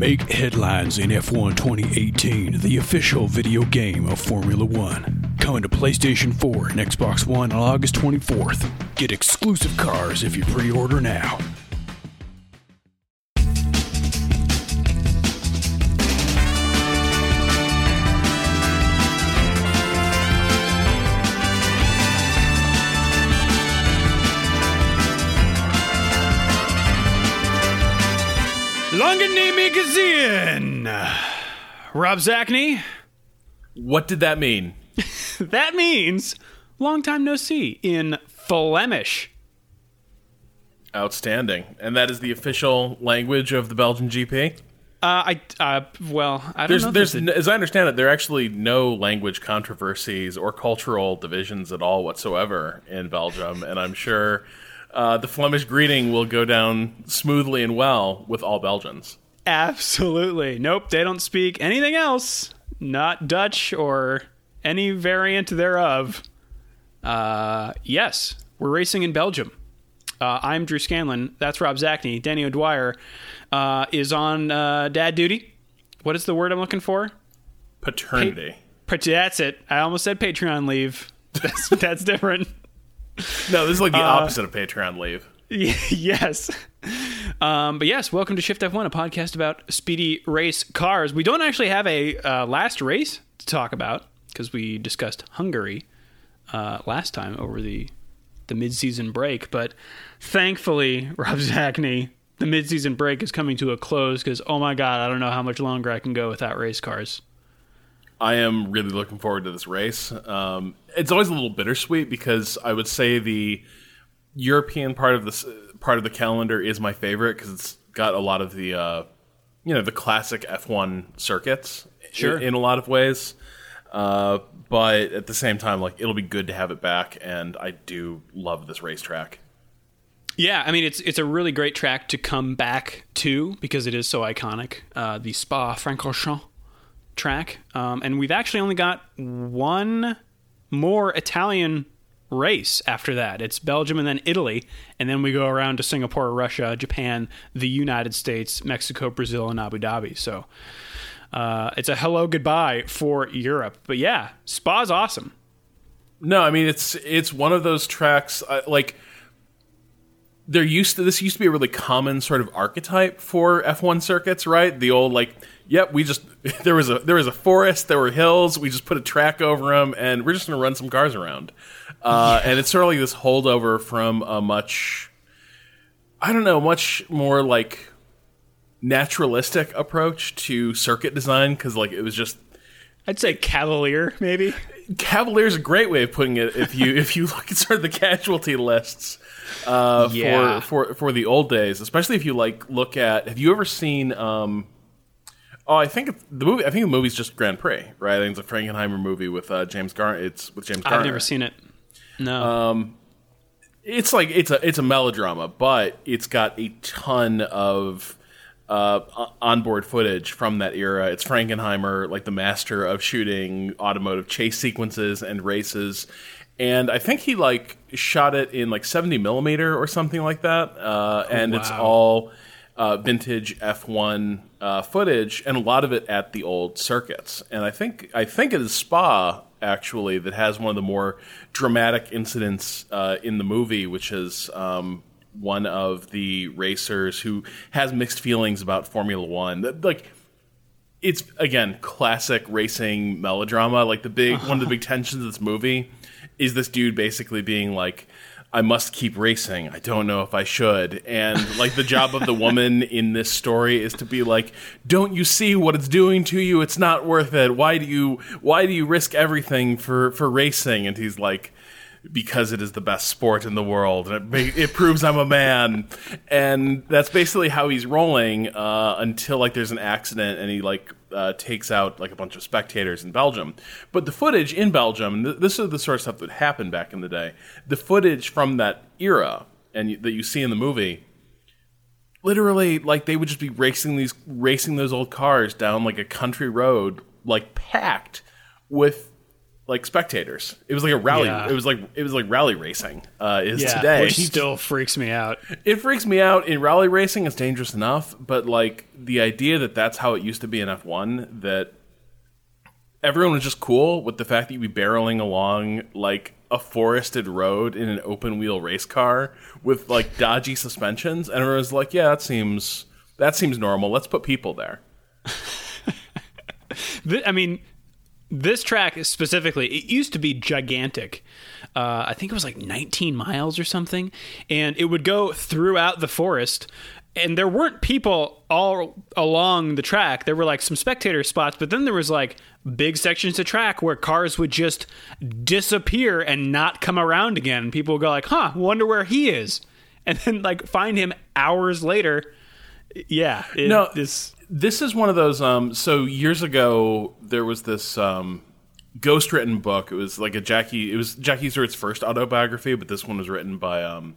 make headlines in F1 2018, the official video game of Formula One. Coming to PlayStation 4 and Xbox One on August 24th. Get exclusive cars if you pre order now. Longanimi Gazin! Rob Zacny, What did that mean? that means long time no see in Flemish. Outstanding. And that is the official language of the Belgian GP? Uh, I uh, well, I don't There's, know. there's, there's a- as I understand it, there are actually no language controversies or cultural divisions at all whatsoever in Belgium, and I'm sure uh, the Flemish greeting will go down smoothly and well with all Belgians. Absolutely nope. They don't speak anything else, not Dutch or any variant thereof. Uh, yes, we're racing in Belgium. Uh, I'm Drew Scanlon. That's Rob Zacny. Danny O'Dwyer uh, is on uh, dad duty. What is the word I'm looking for? Paternity. Pat- That's it. I almost said Patreon leave. That's that's different. No, this is like the Uh, opposite of Patreon leave. yes. Um, but yes, welcome to Shift F1, a podcast about speedy race cars. We don't actually have a uh, last race to talk about because we discussed Hungary uh, last time over the the mid-season break. But thankfully, Rob Zacny, the mid-season break is coming to a close because oh my god, I don't know how much longer I can go without race cars. I am really looking forward to this race. Um, it's always a little bittersweet because I would say the European part of this part of the calendar is my favorite because it's got a lot of the uh, you know the classic F1 circuits Sure. in, in a lot of ways. Uh, but at the same time, like it'll be good to have it back, and I do love this racetrack. Yeah, I mean it's it's a really great track to come back to because it is so iconic. Uh, the Spa Francorchamps track, um, and we've actually only got one more Italian race after that. It's Belgium and then Italy, and then we go around to Singapore, Russia, Japan, the United States, Mexico, Brazil, and Abu Dhabi. So uh, it's a hello goodbye for Europe. But yeah, Spa's awesome. No, I mean it's it's one of those tracks uh, like there used to this used to be a really common sort of archetype for F1 circuits, right? The old like, yep, we just there was a there was a forest, there were hills, we just put a track over them, and we're just to run some cars around. Uh, And it's sort of like this holdover from a much, I don't know, much more like naturalistic approach to circuit design because like it was just I'd say Cavalier, maybe. Cavalier is a great way of putting it. If you if you look at sort of the casualty lists uh, Yeah. for for for the old days, especially if you like look at. Have you ever seen? Um, oh, I think the movie. I think the movie's just Grand Prix, right? I think it's a Frankenheimer movie with uh, James Garner. It's with James Garner. I've never seen it. No. it's like it's a it's a melodrama, but it's got a ton of uh, onboard footage from that era. It's Frankenheimer, like the master of shooting automotive chase sequences and races, and I think he like shot it in like seventy millimeter or something like that. Uh, and it's wow. all uh, vintage F1 uh, footage, and a lot of it at the old circuits. And I think I think it is Spa actually that has one of the more dramatic incidents uh, in the movie, which is um, one of the racers who has mixed feelings about Formula One. Like it's again classic racing melodrama. Like the big one of the big tensions of this movie is this dude basically being like, "I must keep racing. I don't know if I should." And like the job of the woman in this story is to be like, "Don't you see what it's doing to you? It's not worth it. Why do you why do you risk everything for for racing?" And he's like because it is the best sport in the world and it, it proves I'm a man. And that's basically how he's rolling uh, until like there's an accident and he like uh, takes out like a bunch of spectators in Belgium. But the footage in Belgium, th- this is the sort of stuff that happened back in the day. The footage from that era and you, that you see in the movie literally like they would just be racing these racing those old cars down like a country road like packed with like spectators. It was like a rally. Yeah. It was like it was like rally racing. Uh, is Yeah, today. which still freaks me out. it freaks me out. In rally racing, it's dangerous enough, but like the idea that that's how it used to be in F one, that everyone was just cool with the fact that you'd be barreling along like a forested road in an open wheel race car with like dodgy suspensions, and everyone was like, "Yeah, that seems that seems normal. Let's put people there." I mean, this track specifically, it used to be gigantic. Uh, I think it was like 19 miles or something, and it would go throughout the forest. And there weren't people all along the track. There were like some spectator spots, but then there was like big sections of track where cars would just disappear and not come around again. People would go like, "Huh, wonder where he is," and then like find him hours later. Yeah, it, No, this This is one of those. Um, so years ago, there was this um, ghost-written book. It was like a Jackie. It was Jackie Stewart's first autobiography, but this one was written by um,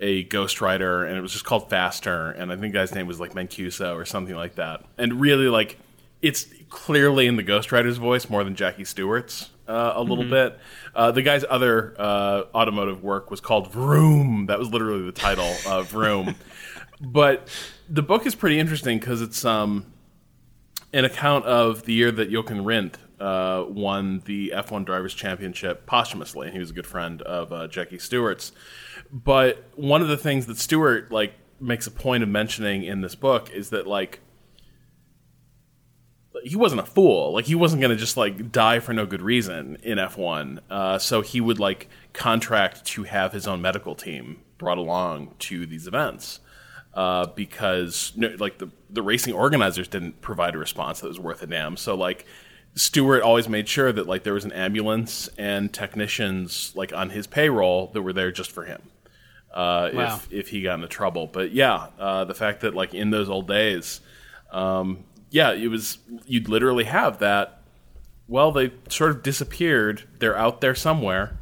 a ghostwriter, and it was just called Faster. And I think the guy's name was like Mancuso or something like that. And really, like, it's clearly in the ghostwriter's voice more than Jackie Stewart's. Uh, a little bit. Uh, the guy's other uh, automotive work was called Vroom. That was literally the title, uh, Vroom. but the book is pretty interesting because it's um, an account of the year that Jochen Rindt uh, won the F1 Drivers' Championship posthumously, and he was a good friend of uh, Jackie Stewart's. But one of the things that Stewart like makes a point of mentioning in this book is that like he wasn't a fool. Like he wasn't going to just like die for no good reason in F1. Uh, so he would like contract to have his own medical team brought along to these events uh, because no, like the the racing organizers didn't provide a response that was worth a damn. So like Stewart always made sure that like there was an ambulance and technicians like on his payroll that were there just for him. Uh, Wow. if if he got into trouble, but yeah, uh, the fact that like in those old days, um, yeah, it was you'd literally have that. Well, they sort of disappeared. They're out there somewhere.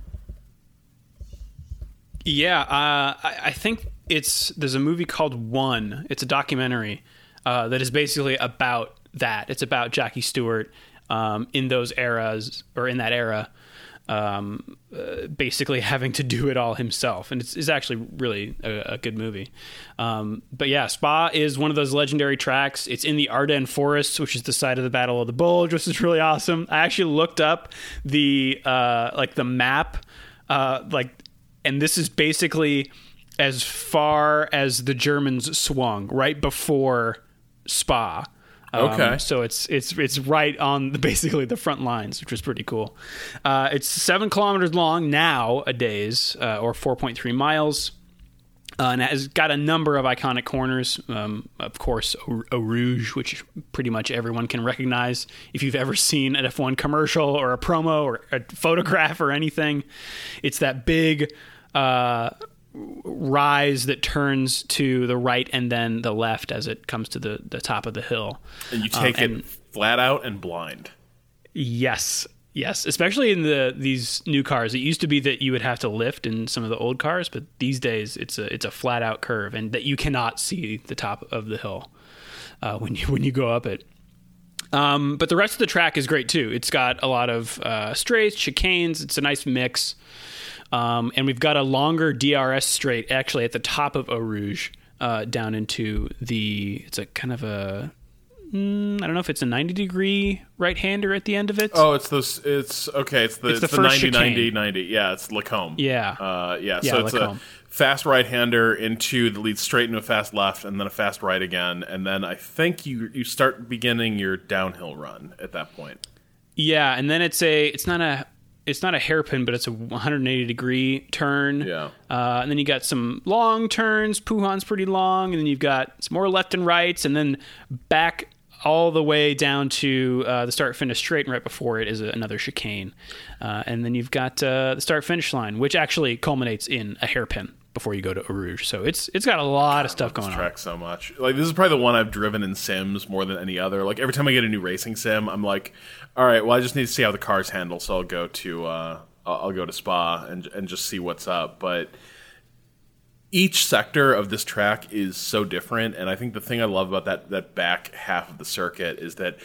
Yeah, uh, I, I think it's there's a movie called One. It's a documentary uh, that is basically about that. It's about Jackie Stewart um, in those eras or in that era, um, uh, basically having to do it all himself, and it's, it's actually really a, a good movie. Um, but yeah, Spa is one of those legendary tracks. It's in the Ardennes forests, which is the site of the Battle of the Bulge, which is really awesome. I actually looked up the uh, like the map, uh, like and this is basically as far as the Germans swung right before Spa. Um, Okay. so it's it's it's right on the, basically the front lines, which was pretty cool. Uh, it's seven kilometers long nowadays, uh, or four point three miles. Uh, and it has got a number of iconic corners. Um, of course, Eau Eau Rouge, which pretty much everyone can recognize if you've ever seen an F1 commercial or a promo or a photograph or anything. It's that big uh, rise that turns to the right and then the left as it comes to the, the top of the hill. And you take Um, and- it flat out and blind. Yes. Yes, especially in the these new cars. It used to be that you would have to lift in some of the old cars, but these days it's a it's a flat out curve, and that you cannot see the top of the hill uh, when you when you go up it. Um, but the rest of the track is great too. It's got a lot of uh, straights, chicanes. It's a nice mix, um, and we've got a longer DRS straight actually at the top of Eau Rouge uh, down into the. It's a kind of a. mm, I don't know if it's a 90 degree right hander at the end of it. Oh, it's those. It's okay. It's the It's it's the the, first 90, 90, 90. Yeah, it's Les Combes. Yeah. Uh, yeah. Yeah, So it's Les Combes. a fast right hander into that leads straight into a fast left, and then a fast right again, and then I think you you start beginning your downhill run at that point. Yeah, and then it's a it's not a it's not a hairpin, but it's a 180 degree turn. Yeah. Uh, and then you got some long turns. Pouhon's pretty long, and then you've got some more left and rights, and then back all the way down to uh, the start finish straight, and right before it is another chicane. Uh, and then you've got uh, the start finish line, which actually culminates in a hairpin before you go to Rouge. So it's it's got a lot of stuff going on. track so much. Like this is probably the one I've driven in Sims more than any other. Like every time I get a new racing sim, I'm like, all right, well I just need to see how the cars handle, so I'll go to uh, I'll go to Spa and and just see what's up. But each sector of this track is so different, and I think the thing I love about that that back half of the circuit is that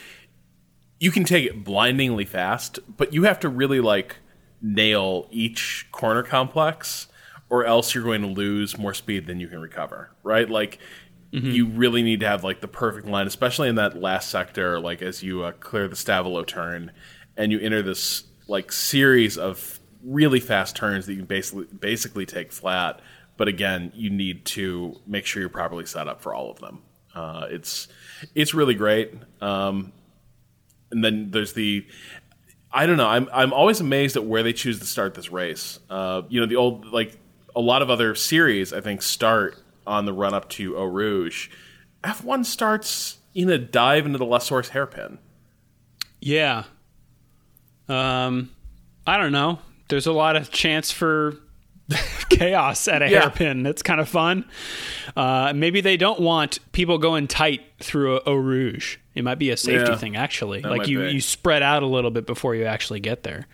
you can take it blindingly fast, but you have to really like nail each corner complex, or else you're going to lose more speed than you can recover. Right? Like mm-hmm. you really need to have like the perfect line, especially in that last sector. Like as you uh, clear the Stavelot turn and you enter this like series of really fast turns that you basically basically take flat. But again, you need to make sure you're properly set up for all of them. Uh, it's it's really great. Um, and then there's the I don't know. I'm I'm always amazed at where they choose to start this race. Uh, you know, the old like a lot of other series I think start on the run up to Eau Rouge. F1 starts in a dive into the Les Sources hairpin. Yeah. Um, I don't know. There's a lot of chance for chaos at a yeah. hairpin. It's kind of fun. Uh, maybe they don't want people going tight through a Eau Rouge. It might be a safety yeah, thing, actually. Like you, you spread out a little bit before you actually get there.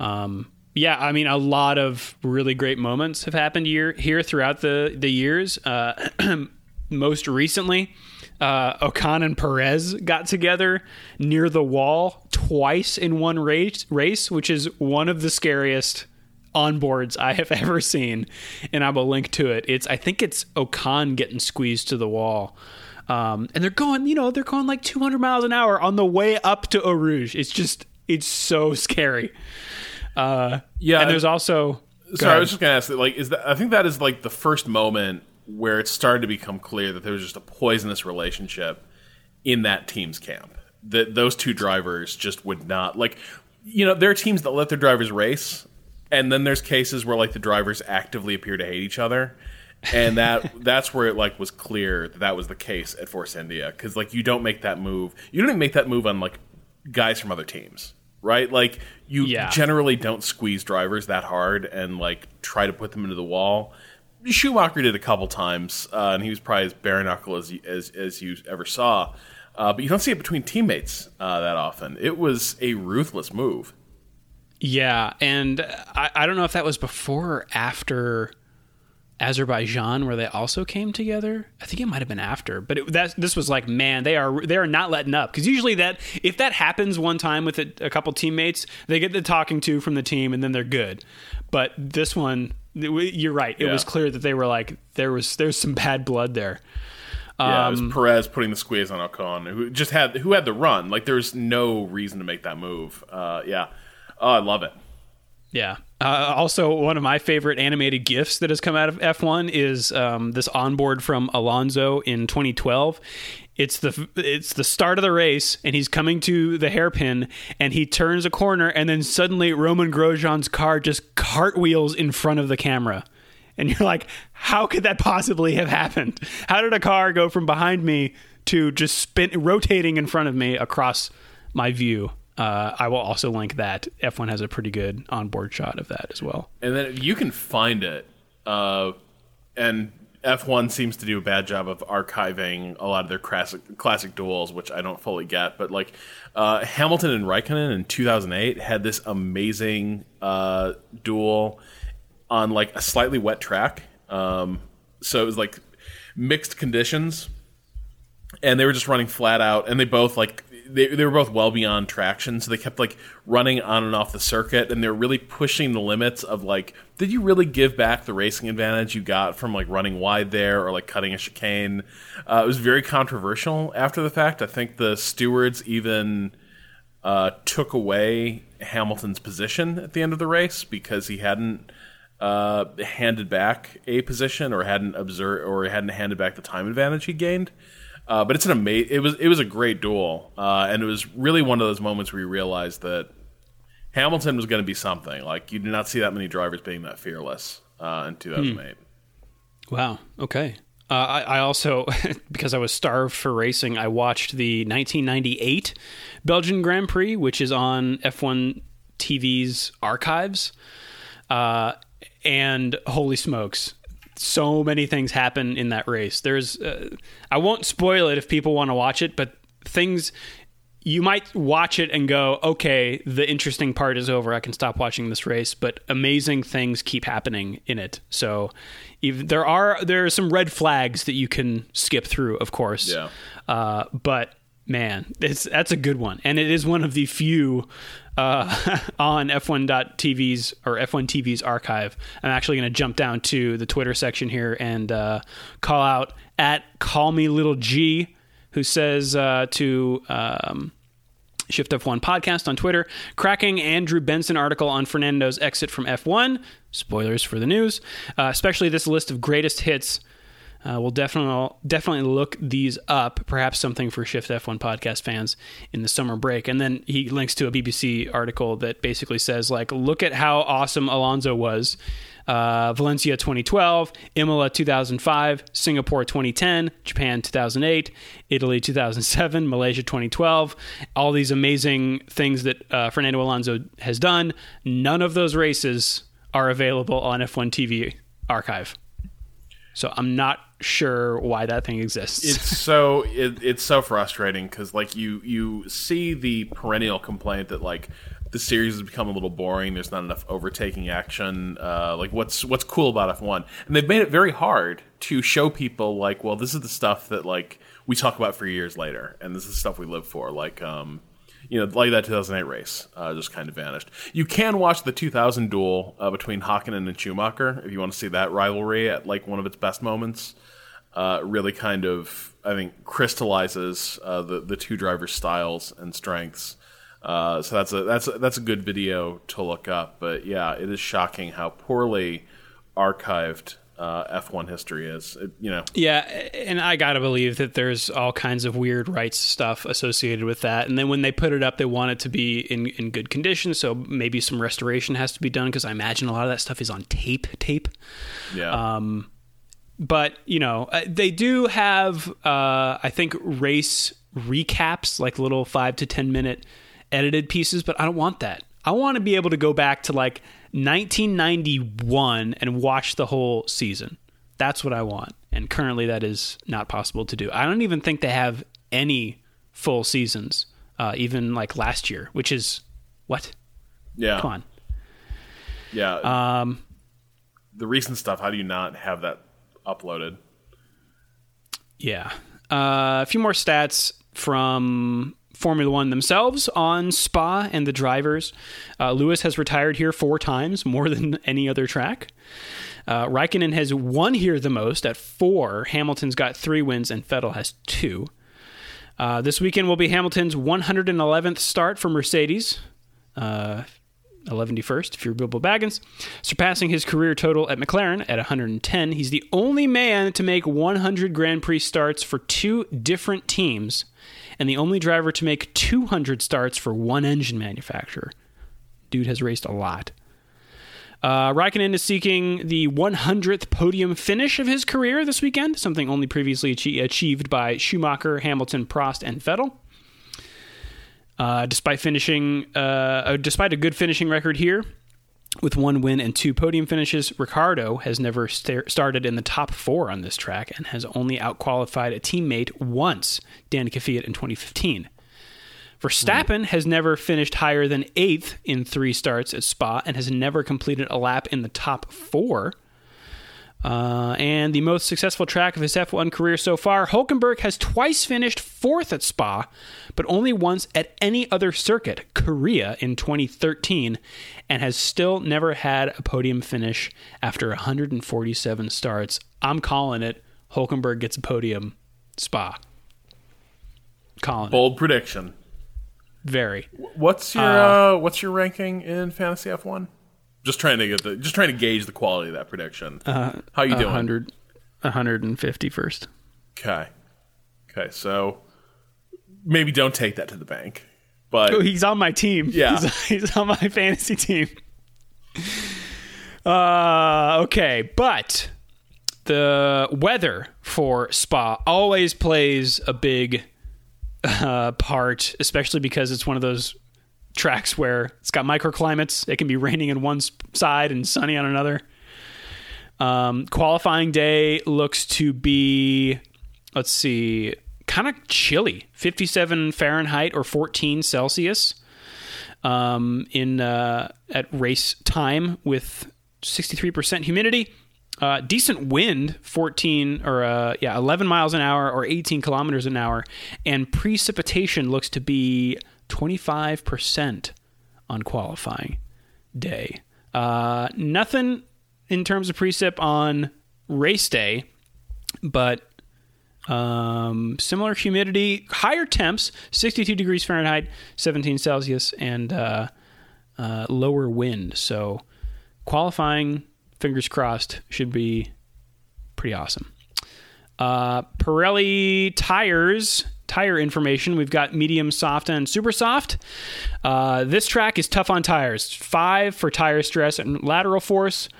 Um, yeah, I mean, a lot of really great moments have happened here, here throughout the the years. Uh, most recently, uh, Ocon and Perez got together near the wall twice in one race, race, which is one of the scariest onboards I have ever seen, and I will link to it. It's I think it's Ocon getting squeezed to the wall. Um, and they're going, you know, they're going like 200 miles an hour on the way up to Eau Rouge. It's just, it's so scary. Uh, yeah, and there's also. Sorry, I was just gonna ask. Like, is that? I think that is like the first moment where it started to become clear that there was just a poisonous relationship in that team's camp. That those two drivers just would not like. You know, there are teams that let their drivers race, and then there's cases where like the drivers actively appear to hate each other and that that's where it like was clear that that was the case at Force India because like you don't make that move you don't even make that move on like guys from other teams right? Like you yeah. generally don't squeeze drivers that hard and like try to put them into the wall. Schumacher did a couple times uh, and he was probably as bare knuckle as, as, as you ever saw. Uh, but you don't see it between teammates uh, that often. It was a ruthless move. Yeah, and I, I don't know if that was before or after Azerbaijan, where they also came together. I think it might have been after, but it, that this was like, man, they are they are not letting up because usually that if that happens one time with a, a couple teammates, they get the talking to from the team and then they're good. But this one, you're right. It yeah. was clear that they were like there was there's some bad blood there. Yeah, it was um, Perez putting the squeeze on Ocon, who just had who had the run. Like there's no reason to make that move. Uh, yeah, Oh, I love it. Yeah. Uh, also, one of my favorite animated gifs that has come out of F1 is um, this onboard from Alonso in 2012. It's the it's the start of the race, and he's coming to the hairpin, and he turns a corner, and then suddenly Romain Grosjean's car just cartwheels in front of the camera, and you're like, how could that possibly have happened? How did a car go from behind me to just spin rotating in front of me across my view? Uh, I will also link that. F1 has a pretty good onboard shot of that as well. And then you can find it. Uh, and F1 seems to do a bad job of archiving a lot of their classic, classic duels, which I don't fully get. But like uh, Hamilton and Raikkonen in 2008 had this amazing uh, duel on like a slightly wet track. Um, so it was like mixed conditions, and they were just running flat out, and they both like they, they were both well beyond traction, so they kept like running on and off the circuit, and they're really pushing the limits of like, did you really give back the racing advantage you got from like running wide there or like cutting a chicane? Uh, it was very controversial after the fact. I think the stewards even uh, took away Hamilton's position at the end of the race because he hadn't. Uh, handed back a position or hadn't observed or hadn't handed back the time advantage he gained. Uh, but it's an amazing. It was it was a great duel, uh, and it was really one of those moments where you realize that Hamilton was going to be something. Like you did not see that many drivers being that fearless uh, in 2008. Hmm. Wow. Okay. Uh, I, I, also, because I was starved for racing, I watched the 1998 Belgian Grand Prix, which is on F1 TV's archives. Uh, and holy smokes, so many things happen in that race. There's, uh, I won't spoil it if people want to watch it, but things you might watch it and go, okay, the interesting part is over. I can stop watching this race, but amazing things keep happening in it. So, even, there are there are some red flags that you can skip through, of course. Yeah. Uh, but man, it's that's a good one, and it is one of the few uh, on F1.tv's or F1 TV's archive. I'm actually going to jump down to the Twitter section here and uh, call out at Call Me Little G, who says uh, to. Um, Shift F1 podcast on Twitter, cracking Andrew Benson article on Fernando's exit from F1. Spoilers for the news, uh, especially this list of greatest hits uh, we'll definitely definitely look these up. Perhaps something for Shift F1 podcast fans in the summer break. And then he links to a BBC article that basically says like, look at how awesome Alonso was. Uh, Valencia 2012, Imola 2005, Singapore 2010, Japan 2008, Italy 2007, Malaysia 2012. All these amazing things that uh, Fernando Alonso has done. None of those races are available on F1 TV archive. So I'm not sure why that thing exists. It's so it, it's so frustrating because like you you see the perennial complaint that like the series has become a little boring. There's not enough overtaking action. Uh, like what's what's cool about F1, and they've made it very hard to show people like, well, this is the stuff that like we talk about for years later, and this is the stuff we live for. Like um, you know, like that 2008 race uh, just kind of vanished. You can watch the 2000 duel uh, between Hakkinen and Schumacher if you want to see that rivalry at like one of its best moments. Uh, really kind of, I think, crystallizes uh, the the two drivers' styles and strengths. Uh, so that's a that's a, that's a good video to look up. But yeah, it is shocking how poorly archived uh, F1 history is. It, you know. Yeah, and I gotta believe that there's all kinds of weird rights stuff associated with that. And then when they put it up, they want it to be in in good condition. So maybe some restoration has to be done because I imagine a lot of that stuff is on tape. Tape. Yeah. Um, but you know uh, they do have uh, I think race recaps, like little five to ten minute edited pieces. But I don't want that. I want to be able to go back to like 1991 and watch the whole season. That's what I want. And currently, that is not possible to do. I don't even think they have any full seasons, uh, even like last year, which is what? Yeah. Come on. Yeah. Um, the recent stuff, how do you not have that uploaded? yeah. Uh, a few more stats from Formula One themselves on Spa and the drivers. Uh, Lewis has retired here four times, more than any other track. Uh, Raikkonen has won here the most at four. Hamilton's got three wins, and Vettel has two. Uh, this weekend will be Hamilton's 111th start for Mercedes. Uh, 111st if you're Bilbo Baggins, surpassing his career total at McLaren at 110. He's the only man to make 100 Grand Prix starts for two different teams and the only driver to make 200 starts for one engine manufacturer. Dude has raced a lot. Uh, Raikkonen is seeking the 100th podium finish of his career this weekend, something only previously achie- achieved by Schumacher, Hamilton, Prost, and Vettel. Uh, despite finishing, uh, uh, despite a good finishing record here, with one win and two podium finishes, Ricciardo has never sta- started in the top four on this track and has only outqualified a teammate once, Daniil Kvyat in 2015. Verstappen hmm. has never finished higher than eighth in three starts at Spa and has never completed a lap in the top four. Uh, and the most successful track of his F1 career so far, Hulkenberg has twice finished fourth at Spa, but only once at any other circuit, Korea in 2013, and has still never had a podium finish after 147 starts. I'm calling it. Hulkenberg gets a podium, Spa. It. Bold prediction. Very. What's your uh, what's your ranking in fantasy F one? Just trying to get the just trying to gauge the quality of that prediction. How you doing? 100, 150 first. Okay. Okay, so maybe don't take that to the bank. But Oh, he's on my team. Yeah. He's, he's on my fantasy team. Uh, okay, but the weather for Spa always plays a big uh, part, especially because it's one of those tracks where it's got microclimates. It can be raining on one side and sunny on another. Um, qualifying day looks to be, let's see, kind of chilly 57 Fahrenheit or 14 Celsius um, in uh, at race time with 63% humidity. Uh, decent wind, 14 or uh, yeah, 11 miles an hour or 18 kilometers an hour, and precipitation looks to be 25% on qualifying day. Uh, nothing in terms of precip on race day, but um, similar humidity, higher temps, 62 degrees Fahrenheit, 17 Celsius, and uh, uh, lower wind. So qualifying, fingers crossed, should be pretty awesome. Uh, Pirelli tires, tire information. We've got medium, soft, and super soft. Uh, this track is tough on tires. Five for tire stress and lateral force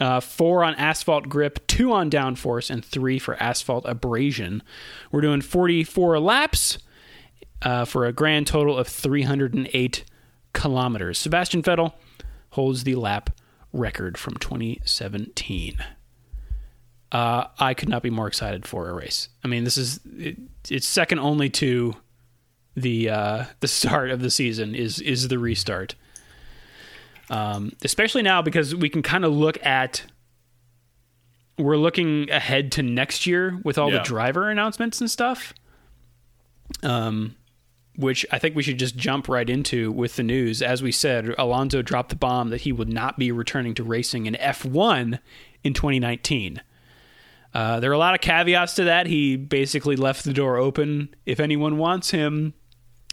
uh, four on asphalt grip, two on downforce, and three for asphalt abrasion. We're doing 44 laps uh, for a grand total of 308 kilometers. Sebastian Vettel holds the lap record from 2017. Uh, I could not be more excited for a race. I mean, this is it, it's second only to the uh, the start of the season is is the restart. Um, especially now because we can kind of look at we're looking ahead to next year with all Yeah. the driver announcements and stuff. Um, which I think we should just jump right into with the news. As we said, Alonso dropped the bomb that he would not be returning to racing in F1 in 2019. Uh, there are a lot of caveats to that. He basically left the door open. If anyone wants him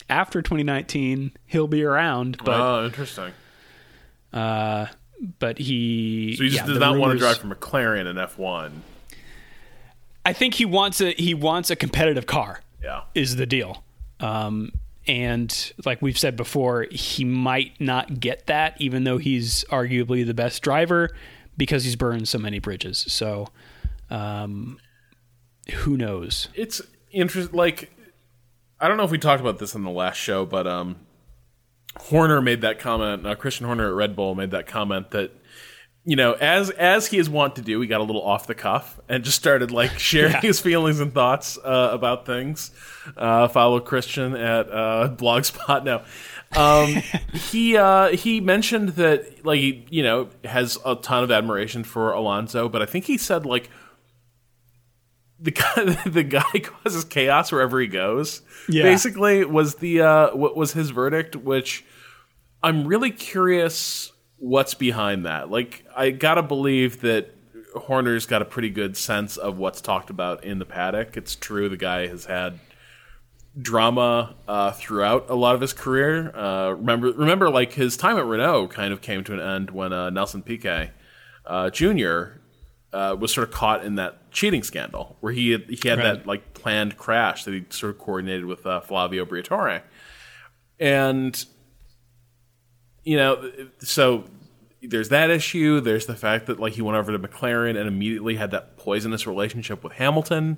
after 2019, he'll be around. But oh, interesting. uh, but he So he just yeah, does not want to drive for McLaren in F1. I think he wants a he wants a competitive car. Yeah. is the deal. Um, and like we've said before, he might not get that, even though he's arguably the best driver, because he's burned so many bridges. So, um, who knows? It's interesting. Like, I don't know if we talked about this in the last show, but um, Horner made that comment. Uh, Christian Horner at Red Bull made that comment that you know, as as he is wont to do, he got a little off the cuff and just started like sharing Yeah. his feelings and thoughts uh, about things. Uh, follow Christian at uh, Blogspot now. Um, he uh, he mentioned that like he, you know has a ton of admiration for Alonso, but I think he said like the guy the guy causes chaos wherever he goes. Yeah. Basically, was the uh, what was his verdict, which I'm really curious what's behind that. Like, I gotta believe that Horner's got a pretty good sense of what's talked about in the paddock. It's true the guy has had drama uh, throughout a lot of his career. Uh, remember, remember, like his time at Renault kind of came to an end when uh, Nelson Piquet uh, Jr. Uh, was sort of caught in that cheating scandal where he had, he had Right. that like planned crash that he sort of coordinated with uh, Flavio Briatore, and you know, so there's that issue. There's the fact that like he went over to McLaren and immediately had that poisonous relationship with Hamilton.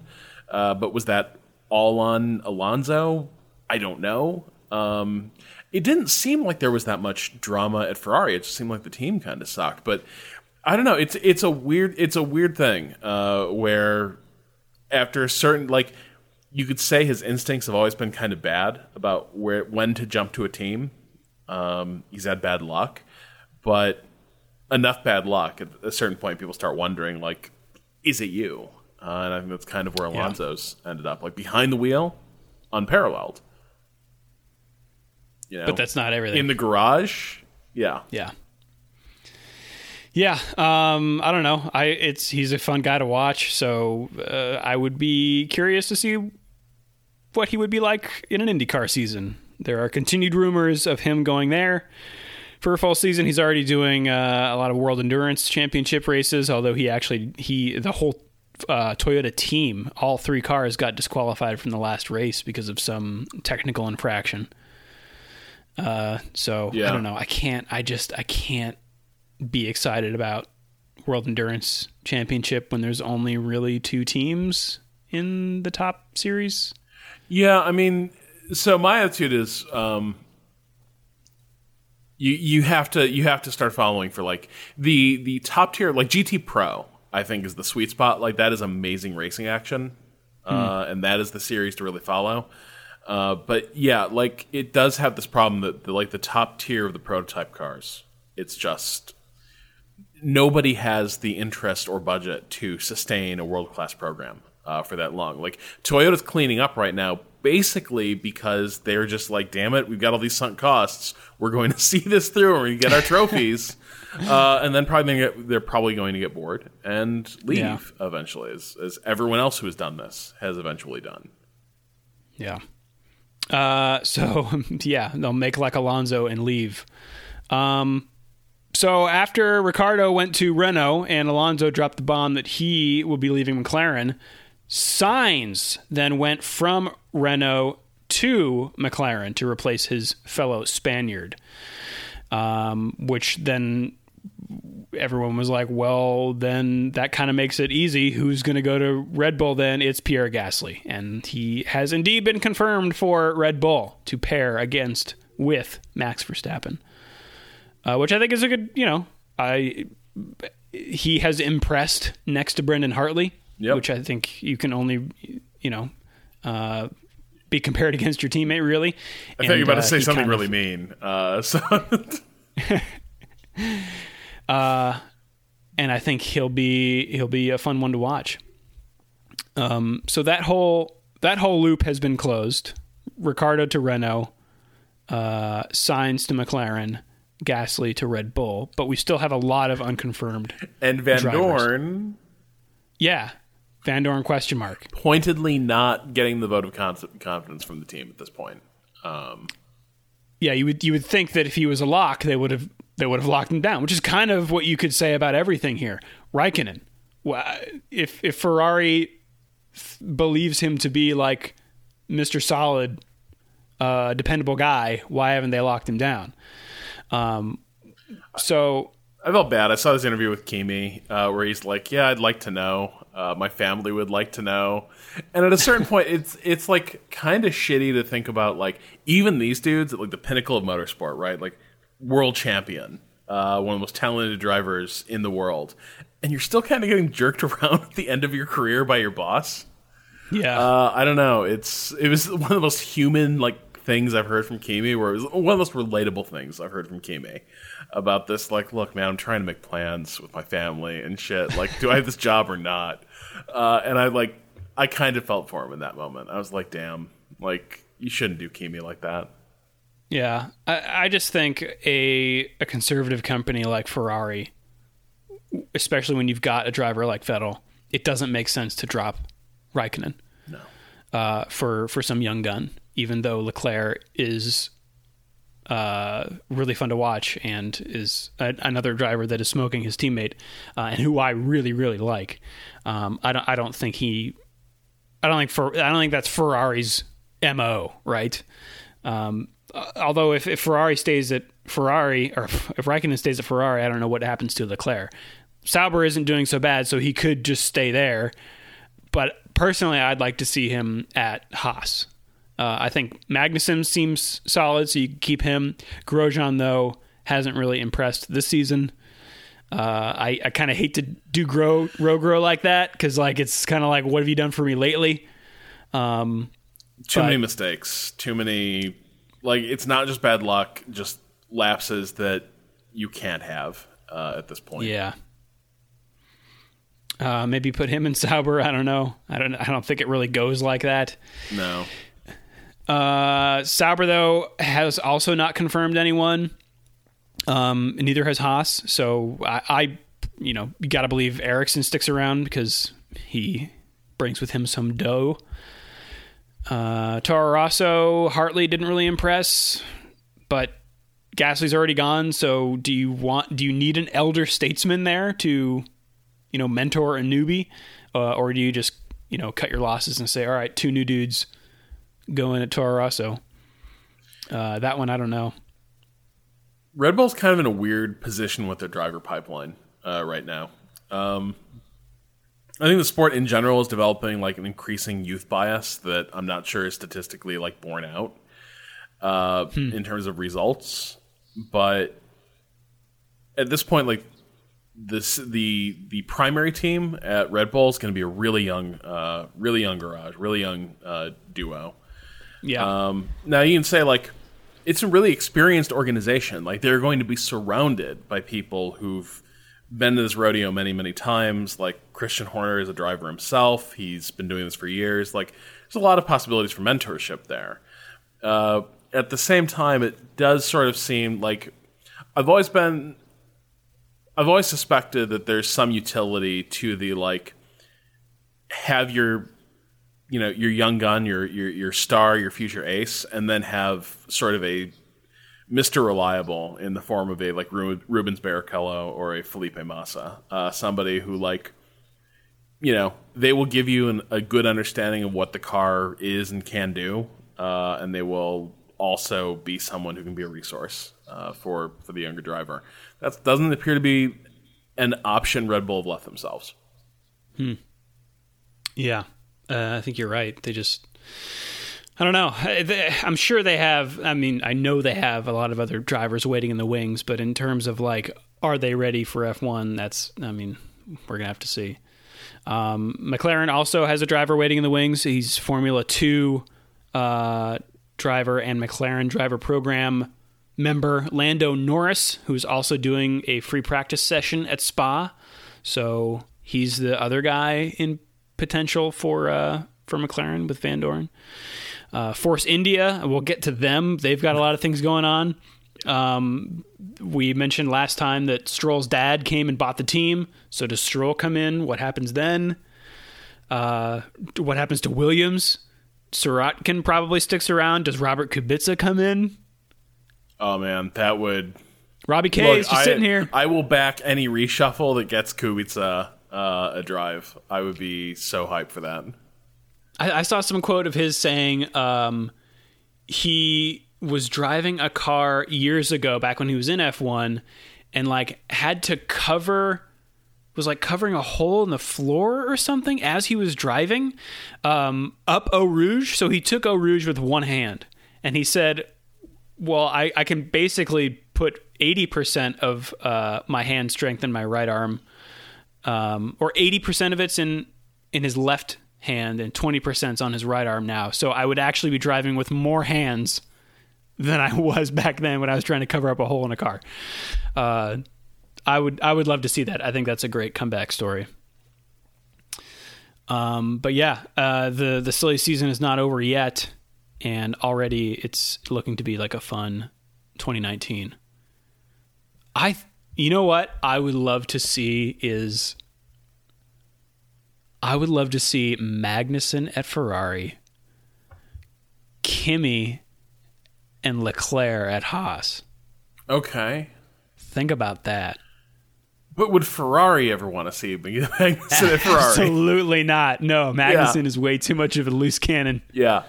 Uh, but was that all on Alonso? I don't know. Um, it didn't seem like there was that much drama at Ferrari. It just seemed like the team kind of sucked. But I don't know. It's it's a weird it's a weird thing uh, where after a certain like you could say his instincts have always been kind of bad about where when to jump to a team. Um, he's had bad luck, but enough bad luck at a certain point, people start wondering like, is it you? Uh, and I think that's kind of where Alonso's ended up, like behind the wheel, unparalleled. You know, But that's not everything. in the garage. Yeah, Yeah. Yeah, um, I don't know. I it's he's a fun guy to watch, so uh, I would be curious to see what he would be like in an IndyCar season. There are continued rumors of him going there for a full season. He's already doing uh, a lot of World Endurance Championship races, although he actually he the whole uh, Toyota team, all three cars got disqualified from the last race because of some technical infraction. Uh, so I don't know. I can't. I just I can't be excited about World Endurance Championship when there's only really two teams in the top series. Yeah, I mean, so my attitude is, um, you you have to you have to start following for like the the top tier like GT Pro. I think is the sweet spot. Like that is amazing racing action, uh, and that is the series to really follow. Uh, but yeah, like it does have this problem that the, like the top tier of the prototype cars, it's just nobody has the interest or budget to sustain a world class program uh, for that long. Like Toyota's cleaning up right now, basically because they're just like, damn it, we've got all these sunk costs. We're going to see this through, and we get our trophies. uh, and then probably get, they're probably going to get bored and leave yeah. eventually, as, as everyone else who has done this has eventually done. Yeah. Uh, so yeah, they'll make like Alonso and leave. Um, so after Ricciardo went to Renault and Alonso dropped the bomb that he will be leaving McLaren, Sainz then went from Renault to McLaren to replace his fellow Spaniard, um, which then everyone was like, well, then that kind of makes it easy. Who's going to go to Red Bull then? It's Pierre Gasly. And he has indeed been confirmed for Red Bull to pair against with Max Verstappen, uh, which I think is a good, you know, I he has impressed next to Brendon Hartley, yep. which I think you can only, you know, uh, be compared against your teammate, really. I and, thought you were about uh, to say something really of, mean. Uh, so. Uh, and I think he'll be he'll be a fun one to watch. Um, so that whole that whole loop has been closed. Ricciardo to Renault, uh, Sainz to McLaren, Gasly to Red Bull, but we still have a lot of unconfirmed. And Van drivers. Dorn, yeah, Vandoorne question mark. Pointedly not getting the vote of confidence from the team at this point. Um, yeah, you would you would think that if he was a lock, they would have they would have locked him down, which is kind of what you could say about everything here. Raikkonen, if if Ferrari believes him to be like Mr. Solid, uh, dependable guy, why haven't they locked him down? Um, so I felt bad. I saw this interview with Kimi uh, where he's like, "Yeah, I'd like to know. Uh, my family would like to know." And at a certain point, it's it's like kind of shitty to think about like even these dudes at like the pinnacle of motorsport, right? Like world champion, uh, one of the most talented drivers in the world, and you're still kind of getting jerked around at the end of your career by your boss. Yeah, uh, I don't know. It's it was one of the most human like things I've heard from Kimi, where it was one of the most relatable things I've heard from Kimi about this. Like, look, man, I'm trying to make plans with my family and shit. Like, do I have this job or not? Uh, and I like, I kind of felt for him in that moment. I was like, damn, like you shouldn't do Kimi like that. Yeah, I, I just think a a conservative company like Ferrari, especially when you've got a driver like Vettel, it doesn't make sense to drop Raikkonen. No. Uh, for for some young gun, even though Leclerc is uh, really fun to watch and is a, another driver that is smoking his teammate uh, and who I really really like. Um, I don't I don't think he I don't think for I don't think that's Ferrari's mo right. Um, uh, although if, if Ferrari stays at Ferrari or if Raikkonen stays at Ferrari, I don't know what happens to Leclerc. Sauber isn't doing so bad, so he could just stay there. But personally, I'd like to see him at Haas. Uh, I think Magnussen seems solid, so you keep him. Grosjean, though, hasn't really impressed this season. Uh, I, I kind of hate to do grow row grow like that because like it's kind of like what have you done for me lately? Um, too but, many mistakes, too many like it's not just bad luck, just lapses that you can't have uh, at this point. Yeah. Uh, maybe put him in Sauber. I don't know. I don't. I don't think it really goes like that. No. Uh, Sauber though has also not confirmed anyone. Um, neither has Haas. So I, I you know, you got to believe Ericsson sticks around because he brings with him some dough. Uh, Toro Rosso, Hartley didn't really impress, but Gasly's already gone. So do you want? Do you need an elder statesman there to, you know, mentor a newbie, uh, or do you just you know cut your losses and say, all right, two new dudes go in at Toro Rosso? Uh, that one I don't know. Red Bull's kind of in a weird position with their driver pipeline uh, right now. Um, I think the sport in general is developing like an increasing youth bias that I'm not sure is statistically like borne out uh, hmm. in terms of results. But at this point, like this, the the primary team at Red Bull is going to be a really young, uh, really young garage, really young uh, duo. Yeah. Um, now you can say like it's a really experienced organization. Like they're going to be surrounded by people who've been to this rodeo many, many times. Like Christian Horner is a driver himself. He's been doing this for years. Like there's a lot of possibilities for mentorship there. Uh, at the same time, it does sort of seem like I've always been, I've always suspected that there's some utility to the like have your you know your young gun, your your your star, your future ace, and then have sort of a Mister Reliable in the form of a like Rubens Barrichello or a Felipe Massa, uh, somebody who like you know they will give you an, a good understanding of what the car is and can do, uh, and they will also be someone who can be a resource uh, for for the younger driver. That doesn't appear to be an option Red Bull have left themselves. Hmm. Yeah, uh, I think you're right. They just, I don't know. I'm sure they have. I mean, I know they have a lot of other drivers waiting in the wings, but in terms of like, are they ready for F1? That's, I mean, we're gonna have to see. Um, McLaren also has a driver waiting in the wings. He's Formula Two uh, driver and McLaren driver program member Lando Norris, who's also doing a free practice session at Spa. So he's the other guy in potential for uh, for McLaren with Vandoorne. Uh, Force India, we'll get to them. They've got a lot of things going on. Um, we mentioned last time that Stroll's dad came and bought the team. So does Stroll come in? What happens then? Uh, what happens to Williams? Sirotkin probably sticks around. Does Robert Kubica come in? Oh man, that would. Robbie K Look, is just I, sitting here. I will back any reshuffle that gets Kubica uh, a drive. I would be so hyped for that. I, I saw some quote of his saying um, he was driving a car years ago, back when he was in F1, and like had to cover was like covering a hole in the floor or something as he was driving um, up Eau Rouge. So he took Eau Rouge with one hand, and he said, "Well, I, I can basically put eighty percent of uh, my hand strength in my right arm um, or 80% of it's in in his left hand and 20% is on his right arm now. So I would actually be driving with more hands than I was back then when I was trying to cover up a hole in a car. Uh, I would I would love to see that. I think that's a great comeback story. Um, but yeah, uh, the the silly season is not over yet, and already it's looking to be like a fun 2019. I you know what I would love to see is I would love to see Magnussen at Ferrari, Kimi and Leclerc at Haas. Okay. Think about that. But would Ferrari ever want to see Magnussen at Ferrari? Absolutely not. No, Magnussen yeah. is way too much of a loose cannon. Yeah.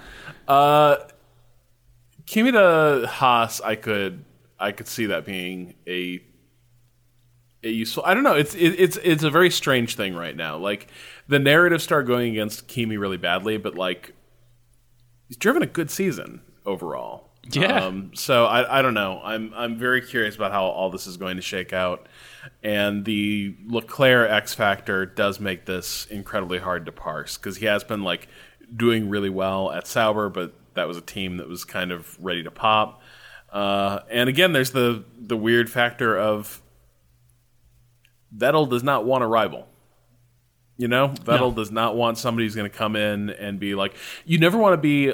Uh, Kimi to Haas, I could I could see that being a useful. I don't know. It's it, it's it's a very strange thing right now. Like the narrative started going against Kimi really badly, but like he's driven a good season overall. Yeah. Um, so I I don't know. I'm I'm very curious about how all this is going to shake out, and the Leclerc X factor does make this incredibly hard to parse because he has been like doing really well at Sauber, but that was a team that was kind of ready to pop. Uh, and again, there's the the weird factor of Vettel does not want a rival. You know, Vettel no. does not want somebody who's going to come in and be like, you never want to be,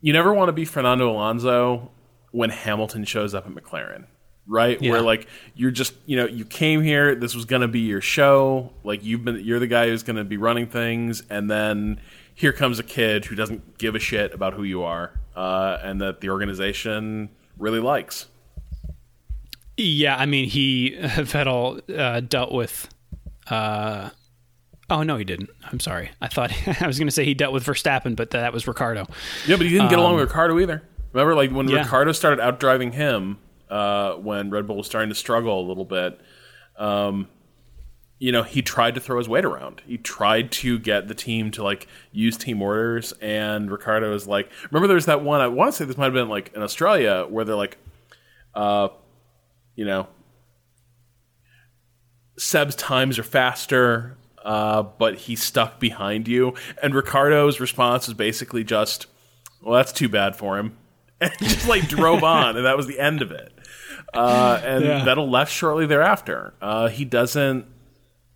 you never want to be Fernando Alonso when Hamilton shows up at McLaren, right? Yeah. Where like you're just, you know, you came here, this was going to be your show, like you've been, you're the guy who's going to be running things, and then here comes a kid who doesn't give a shit about who you are, uh, and that the organization really likes. Yeah, I mean, he Vettel uh, dealt with. Uh, oh no, he didn't. I'm sorry. I thought I was going to say he dealt with Verstappen, but that was Ricciardo. Yeah, but he didn't get along with Ricciardo either. Remember, like when yeah. Ricciardo started outdriving him, uh, when Red Bull was starting to struggle a little bit. Um, you know, he tried to throw his weight around. He tried to get the team to like use team orders, and Ricciardo was like, "Remember, there's that one. I want to say this might have been like in Australia where they're like, uh, you know, Seb's times are faster, uh, but he's stuck behind you. And Ricciardo's response is basically just, well, that's too bad for him. And just like drove on, and that was the end of it. uh, and Yeah. Vettel left shortly thereafter. Uh, he doesn't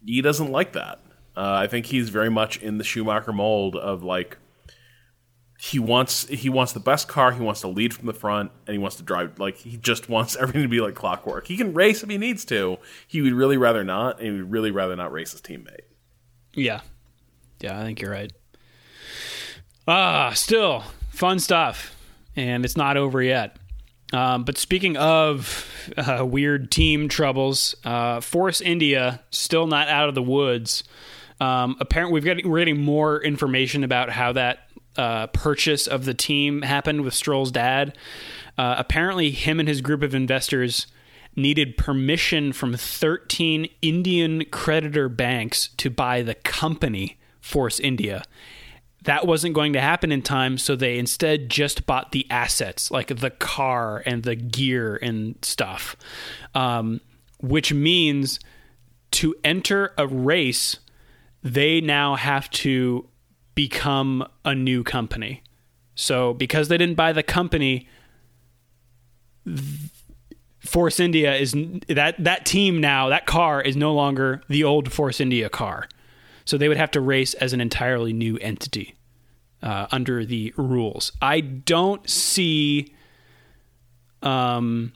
he doesn't like that. Uh, I think he's very much in the Schumacher mold of like he wants he wants the best car. He wants to lead from the front, and he wants to drive like he just wants everything to be like clockwork. He can race if he needs to. He would really rather not, and he would really rather not race his teammate. Yeah. Yeah, I think you're right. Ah, still fun stuff. And it's not over yet. Um, but speaking of uh, weird team troubles, uh, Force India still not out of the woods. Um, apparently, we've got we're getting more information about how that uh, purchase of the team happened with Stroll's dad. Uh, apparently, him and his group of investors needed permission from 13 Indian creditor banks to buy the company Force India. That wasn't going to happen in time, so they instead just bought the assets, like the car and the gear and stuff. Um, which means to enter a race, they now have to become a new company. So because they didn't buy the company, Force India is that that team now that car is no longer the old Force India car, so they would have to race as an entirely new entity uh, under the rules. I don't see, um,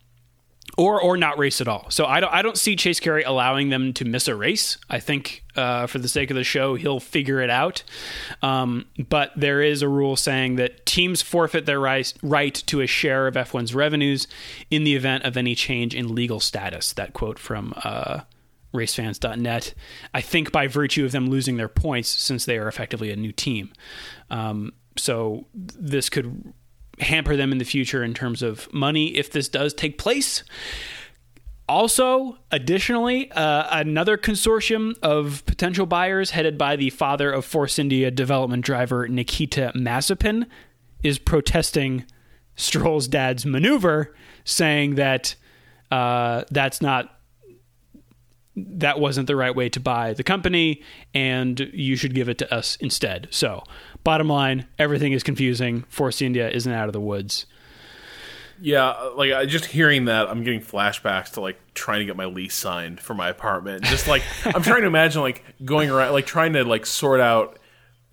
or or not race at all. So I don't I don't see Chase Carey allowing them to miss a race. I think uh, for the sake of the show, he'll figure it out. Um, but there is a rule saying that teams forfeit their right, right to a share of F1's revenues in the event of any change in legal status. That quote from uh, racefans.net. I think by virtue of them losing their points, since they are effectively a new team. Um, so this could hamper them in the future in terms of money if this does take place. Also, additionally, uh, another consortium of potential buyers headed by the father of Force India development driver Nikita Mazepin is protesting Stroll's dad's maneuver, saying that uh, that's not that wasn't the right way to buy the company and you should give it to us instead. So, bottom line, everything is confusing. Force India isn't out of the woods. Yeah, like I just hearing that, I'm getting flashbacks to like trying to get my lease signed for my apartment. Just like I'm trying to imagine like going around, like trying to like sort out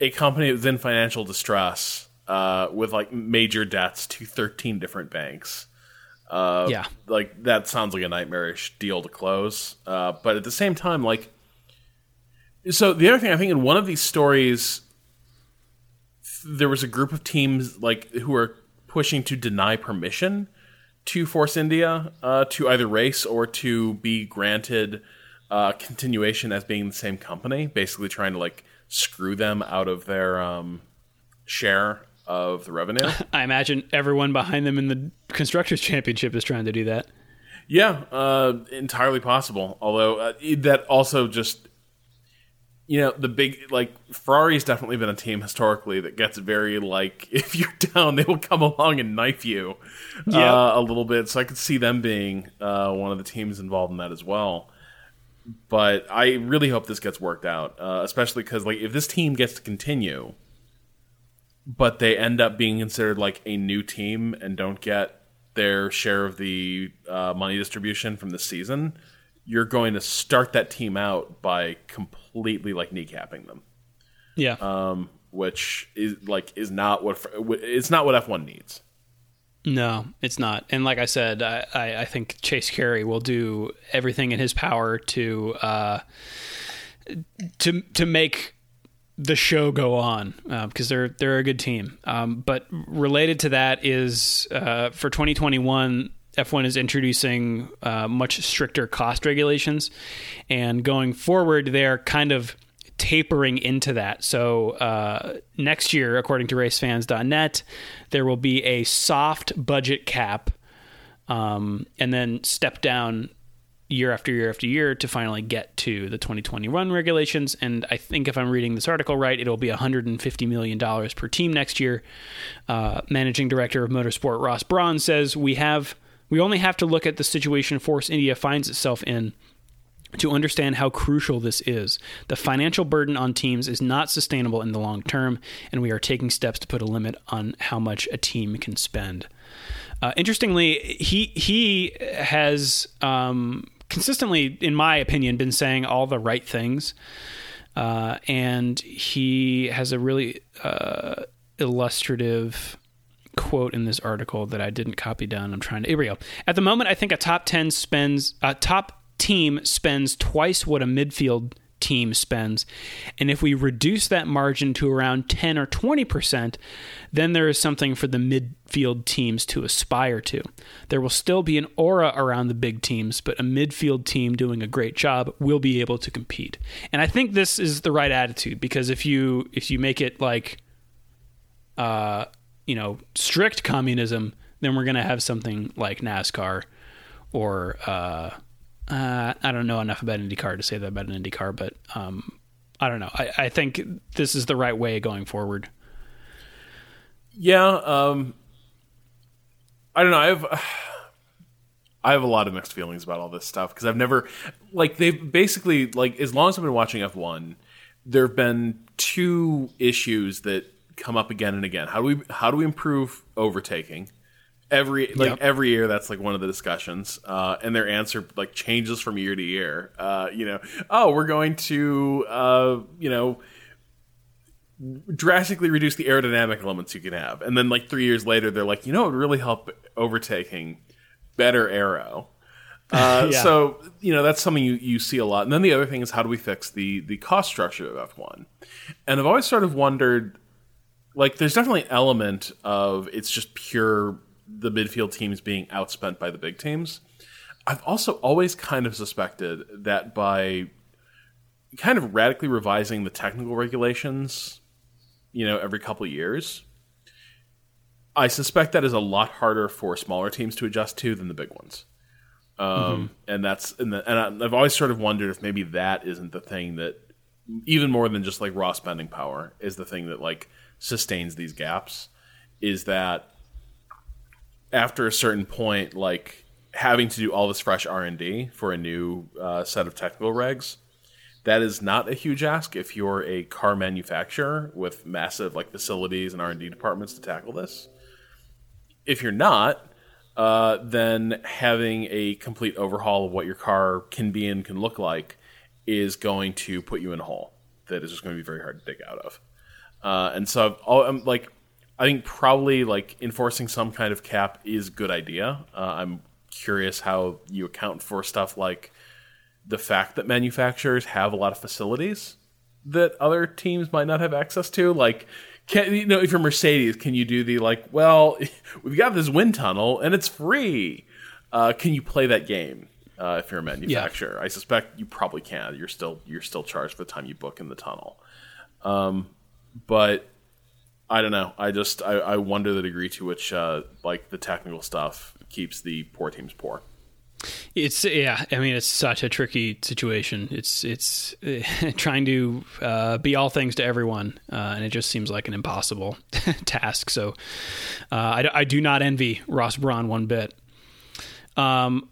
a company that's in financial distress uh, with like major debts to 13 different banks. Uh, yeah. like that sounds like a nightmarish deal to close. Uh, but at the same time, like, so the other thing I think in one of these stories, there was a group of teams like who are pushing to deny permission to Force India uh, to either race or to be granted uh, continuation as being the same company, basically trying to like screw them out of their um, share of the revenue. I imagine everyone behind them in the Constructors Championship is trying to do that. Yeah, uh, entirely possible. Although uh, that also just, you know, the big like Ferrari's definitely been a team historically that gets very like if you're down, they will come along and knife you Yeah. uh, a little bit. So I could see them being uh, one of the teams involved in that as well. But I really hope this gets worked out, uh, especially because like if this team gets to continue, but they end up being considered like a new team and don't get their share of the uh, money distribution from the season, you're going to start that team out by completely like kneecapping them, Yeah. um, which is like is not what it's not what F1 needs. No, it's not. And like I said, I, I, I think Chase Carey will do everything in his power to uh, to to make the show go on uh, because they're they're a good team. Um, but related to that is uh, for 2021. F1 is introducing uh, much stricter cost regulations, and going forward, they're kind of tapering into that. So uh, next year, according to racefans.net, there will be a soft budget cap, um, and then step down year after year after year to finally get to the 2021 regulations. And I think if I'm reading this article right, it'll be 150 million dollars per team next year. Uh, managing director of Motorsport Ross Brawn says we have we only have to look at the situation Force India finds itself in to understand how crucial this is. The financial burden on teams is not sustainable in the long term, and we are taking steps to put a limit on how much a team can spend. Uh, interestingly, he he has um, consistently, in my opinion, been saying all the right things, uh, and he has a really uh, illustrative quote in this article that I didn't copy down. I'm trying to. Here we go. At the moment, I think a top ten spends a top team spends twice what a midfield team spends. And if we reduce that margin to around 10 or 20%, then there is something for the midfield teams to aspire to. There will still be an aura around the big teams, but a midfield team doing a great job will be able to compete. And I think this is the right attitude because if you if you make it like uh you know, strict communism, then we're going to have something like NASCAR or uh, uh, I don't know enough about IndyCar to say that about an IndyCar, but um, I don't know. I, I, think this is the right way going forward. Yeah, um, I don't know. I have I have a lot of mixed feelings about all this stuff because I've never like they've basically like as long as I've been watching F one, there have been two issues that come up again and again. How do we how do we improve overtaking? Every like yep. every year, that's like one of the discussions, uh, and their answer like changes from year to year. Uh, you know, oh, we're going to uh, you know drastically reduce the aerodynamic elements you can have, and then like three years later, they're like, you know, it would really help overtaking better aero. Uh, yeah. So you know that's something you, you see a lot. And then the other thing is how do we fix the the cost structure of F one? And I've always sort of wondered like there's definitely an element of it's just pure the midfield teams being outspent by the big teams. I've also always kind of suspected that by kind of radically revising the technical regulations, you know, every couple of years, I suspect that is a lot harder for smaller teams to adjust to than the big ones. Um, mm-hmm. And that's and, the, and I've always sort of wondered if maybe that isn't the thing that even more than just like raw spending power is the thing that like sustains these gaps is that after a certain point, like having to do all this fresh R and D for a new uh, set of technical regs, that is not a huge ask if you're a car manufacturer with massive like facilities and R and D departments to tackle this. If you're not, uh, then having a complete overhaul of what your car can be and can look like is going to put you in a hole that is just going to be very hard to dig out of. Uh, and so I'm like, I think probably like enforcing some kind of cap is a good idea. Uh, I'm curious how you account for stuff like the fact that manufacturers have a lot of facilities that other teams might not have access to. Like, can you know if you're Mercedes, can you do the like? Well, we've got this wind tunnel and it's free. Uh, can you play that game? Uh, if you're a manufacturer, yeah. I suspect you probably can. You're still you're still charged for the time you book in the tunnel. Um, but I don't know. I just I, I wonder the degree to which uh, like the technical stuff keeps the poor teams poor. It's yeah. I mean, it's such a tricky situation. It's it's uh, trying to uh, be all things to everyone, uh, and it just seems like an impossible task. So, uh, I, I do not envy Ross Brawn one bit. Um,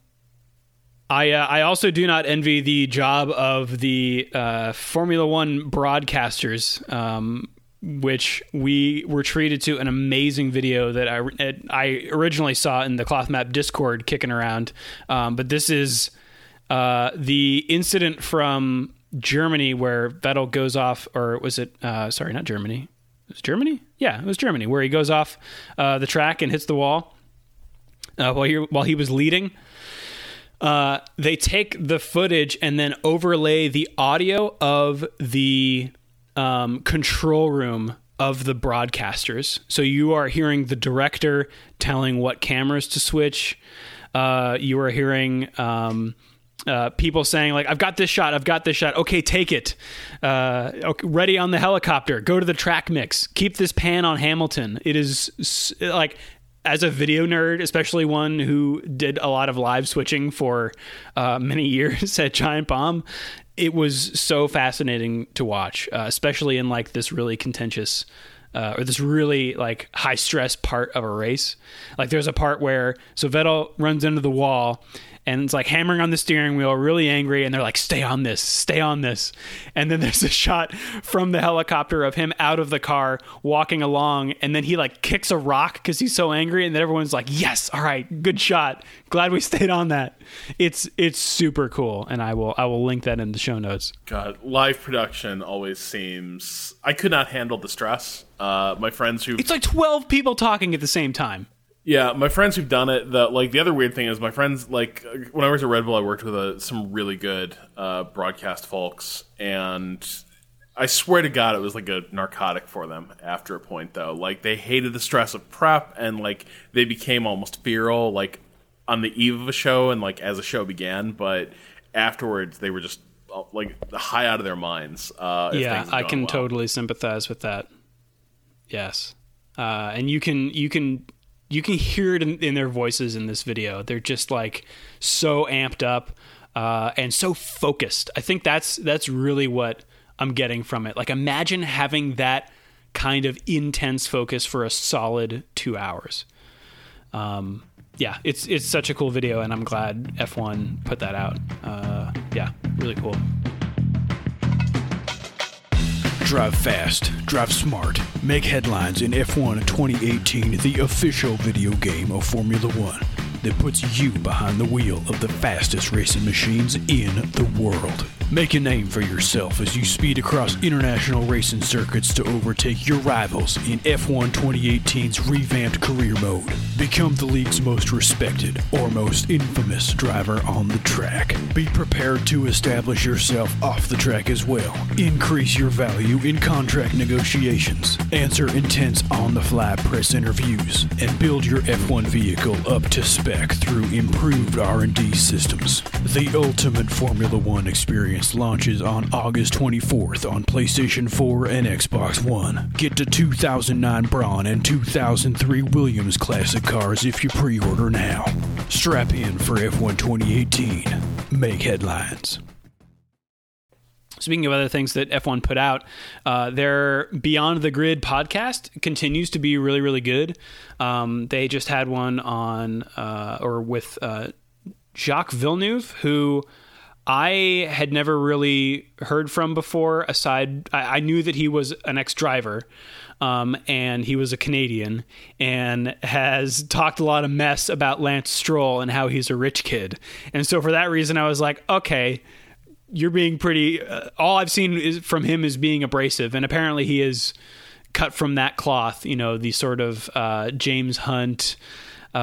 I uh, I also do not envy the job of the uh, Formula One broadcasters. Um, which we were treated to an amazing video that I, I originally saw in the Cloth Map Discord kicking around. Um, but this is uh, the incident from Germany where Vettel goes off, or was it, uh, sorry, not Germany. It was Germany? Yeah, it was Germany, where he goes off uh, the track and hits the wall uh, while, he, while he was leading. Uh, they take the footage and then overlay the audio of the um, control room of the broadcasters. So you are hearing the director telling what cameras to switch. Uh, you are hearing um, uh, people saying like, "I've got this shot. I've got this shot. Okay, take it. Uh, okay, ready on the helicopter. Go to the track mix. Keep this pan on Hamilton. It is like." As a video nerd, especially one who did a lot of live switching for uh, many years at Giant Bomb, it was so fascinating to watch, uh, especially in like this really contentious uh, or this really like high stress part of a race. Like there's a part where so Vettel runs into the wall and it's like hammering on the steering wheel, really angry, and they're like, "Stay on this, stay on this." And then there's a shot from the helicopter of him out of the car walking along, and then he like kicks a rock because he's so angry, and then everyone's like, "Yes, all right, good shot. Glad we stayed on that." It's it's super cool, and I will I will link that in the show notes. God, live production always seems. I could not handle the stress. Uh, my friends who It's like twelve people talking at the same time. Yeah, my friends who've done it. The like the other weird thing is my friends like when I was at Red Bull, I worked with uh some really good uh, broadcast folks, and I swear to God, it was like a narcotic for them. After a point, though, like they hated the stress of prep, and like they became almost feral, like on the eve of a show, and like as a show began. But afterwards, they were just uh, like high out of their minds. Uh, yeah, I can well. totally sympathize with that. Yes, uh, and you can you can you can hear it in, in their voices in this video. They're just like so amped up uh, and so focused. I think that's that's really what I'm getting from it. Like imagine having that kind of intense focus for a solid two hours. Um, yeah, it's it's such a cool video, and I'm glad F1 put that out. Uh, yeah, really cool. Drive fast, drive smart, make headlines in F1 2018, the official video game of Formula One that puts you behind the wheel of the fastest racing machines in the world. Make a name for yourself as you speed across international racing circuits to overtake your rivals in F1 2018's revamped career mode. Become the league's most respected or most infamous driver on the track. Be prepared to establish yourself off the track as well. Increase your value in contract negotiations. Answer intense on the fly press interviews and build your F1 vehicle up to spec through improved R&D systems. The ultimate Formula 1 experience launches on August 24th on PlayStation 4 and Xbox One. Get to 2009 Brawn and 2003 Williams classic cars if you pre-order now. Strap in for F1 2018. Make headlines. Speaking of other things that F1 put out, uh, their Beyond the Grid podcast continues to be really, really good. Um, they just had one on, uh, or with uh, Jacques Villeneuve, who I had never really heard from before. Aside, I, I knew that he was an ex driver. Um, and he was a Canadian and has talked a lot of mess about Lance Stroll and how he's a rich kid. And so for that reason, I was like, okay, you're being pretty. Uh, all I've seen is from him is being abrasive, and apparently he is cut from that cloth. You know, the sort of uh, James Hunt. Uh,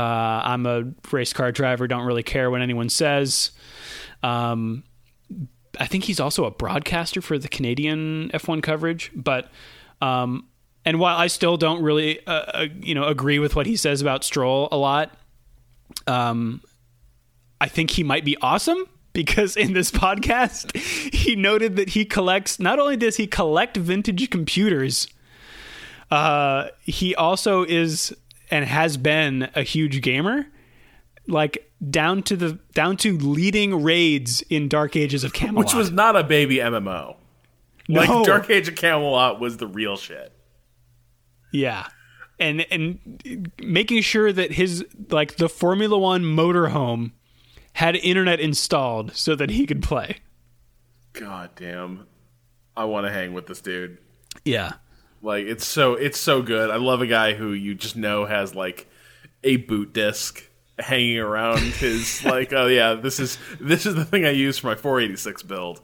I'm a race car driver. Don't really care what anyone says. Um, I think he's also a broadcaster for the Canadian F1 coverage, but. Um, and while I still don't really, uh, uh, you know, agree with what he says about Stroll a lot, um, I think he might be awesome because in this podcast he noted that he collects not only does he collect vintage computers uh, he also is and has been a huge gamer like down to the down to leading raids in dark ages of camelot which was not a baby MMO. No. Like Dark Age of Camelot was the real shit. Yeah. And and making sure that his like the Formula 1 motorhome had internet installed so that he could play. God damn. I want to hang with this dude. Yeah. Like it's so it's so good. I love a guy who you just know has like a boot disc hanging around his like oh yeah, this is this is the thing I use for my 486 build.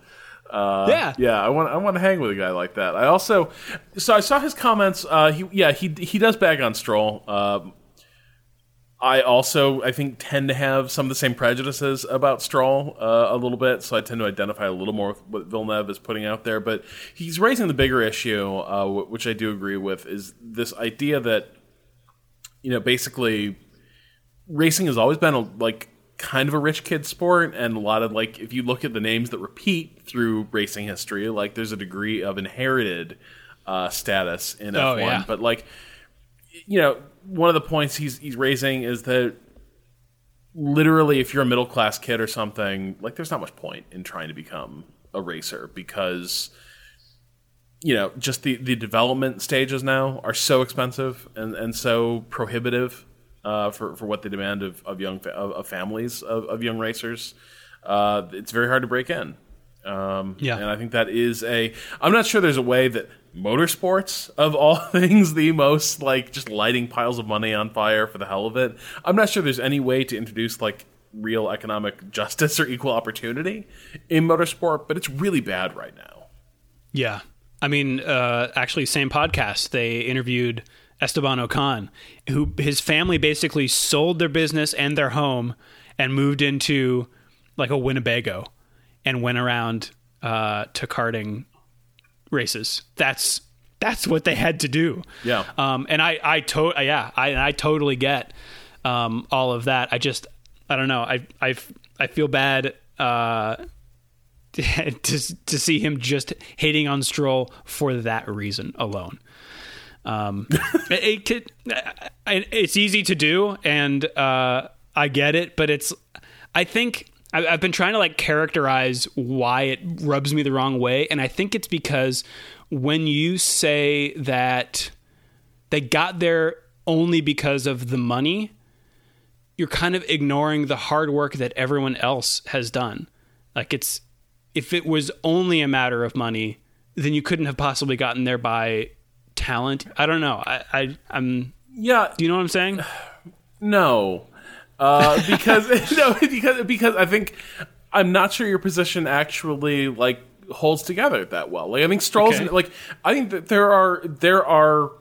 Uh, Yeah. yeah. I want I want to hang with a guy like that. I also so I saw his comments. Uh, he yeah he he does bag on Stroll. Um, I also I think tend to have some of the same prejudices about Stroll uh, a little bit, so I tend to identify a little more with what Villeneuve is putting out there. But he's raising the bigger issue, uh, which I do agree with, is this idea that you know basically racing has always been a, like kind of a rich kid sport, and a lot of like if you look at the names that repeat through racing history, like there's a degree of inherited uh, status in Oh, F1, yeah. but like you know, one of the points he's he's raising is that literally, if you're a middle class kid or something, like there's not much point in trying to become a racer because you know just the the development stages now are so expensive and and so prohibitive uh, for for what they demand of of young of, of families of, of young racers. Uh, it's very hard to break in. Um, Yeah. and I think that is a. I'm not sure there's a way that motorsports, of all things, the most like just lighting piles of money on fire for the hell of it. I'm not sure there's any way to introduce like real economic justice or equal opportunity in motorsport, but it's really bad right now. Yeah. I mean, uh, actually, same podcast, they interviewed Esteban Ocon, who his family basically sold their business and their home and moved into like a Winnebago and went around uh, to karting races. That's that's what they had to do. Yeah. Um, and I, I to, yeah, I, I totally get um, all of that. I just, I don't know. I, I, I feel bad uh, to to see him just hating on Stroll for that reason alone. Um, it, it it's easy to do, and uh, I get it, but it's. I think I- I've been trying to like characterize why it rubs me the wrong way, and I think it's because when you say that they got there only because of the money, you're kind of ignoring the hard work that everyone else has done. Like it's if it was only a matter of money, then you couldn't have possibly gotten there by talent. I don't know. I, I I'm Yeah, do you know what I'm saying? No, uh, because no, because because I think I'm not sure your position actually like holds together that well. Like I think Stroll's Okay. like I think that there are there are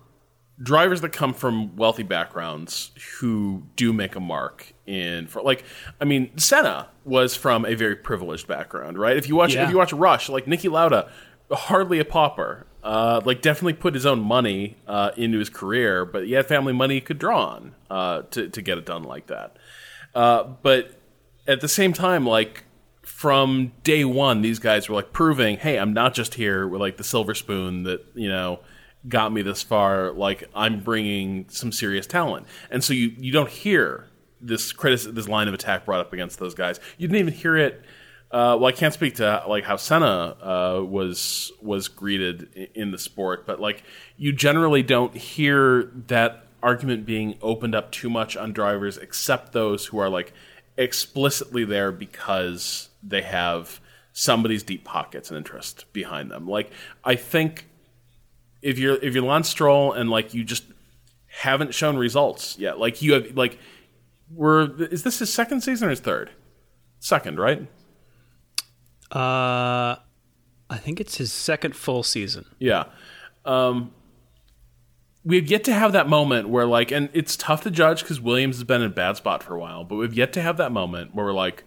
drivers that come from wealthy backgrounds who do make a mark in for like I mean Senna was from a very privileged background, right? If you watch Yeah. if you watch Rush, like Niki Lauda, hardly a pauper. Uh, like definitely put his own money uh, into his career, but he had family money he could draw on uh, to to get it done like that. Uh, but at the same time, like from day one, these guys were like proving, hey, I'm not just here with like the silver spoon that you know got me this far. Like I'm bringing some serious talent, and so you you don't hear this critic this line of attack brought up against those guys. You didn't even hear it. Uh, well, I can't speak to like how Senna uh, was was greeted in the sport, but like you generally don't hear that argument being opened up too much on drivers, except those who are like explicitly there because they have somebody's deep pockets and interest behind them. Like I think if you're if you're Lance Stroll and like you just haven't shown results yet, like you have like we're is this his second season or his third? Second, right? Uh, I think it's his second full season. Yeah. Um, we've yet to have that moment where, like, and it's tough to judge because Williams has been in a bad spot for a while, but we've yet to have that moment where we're like,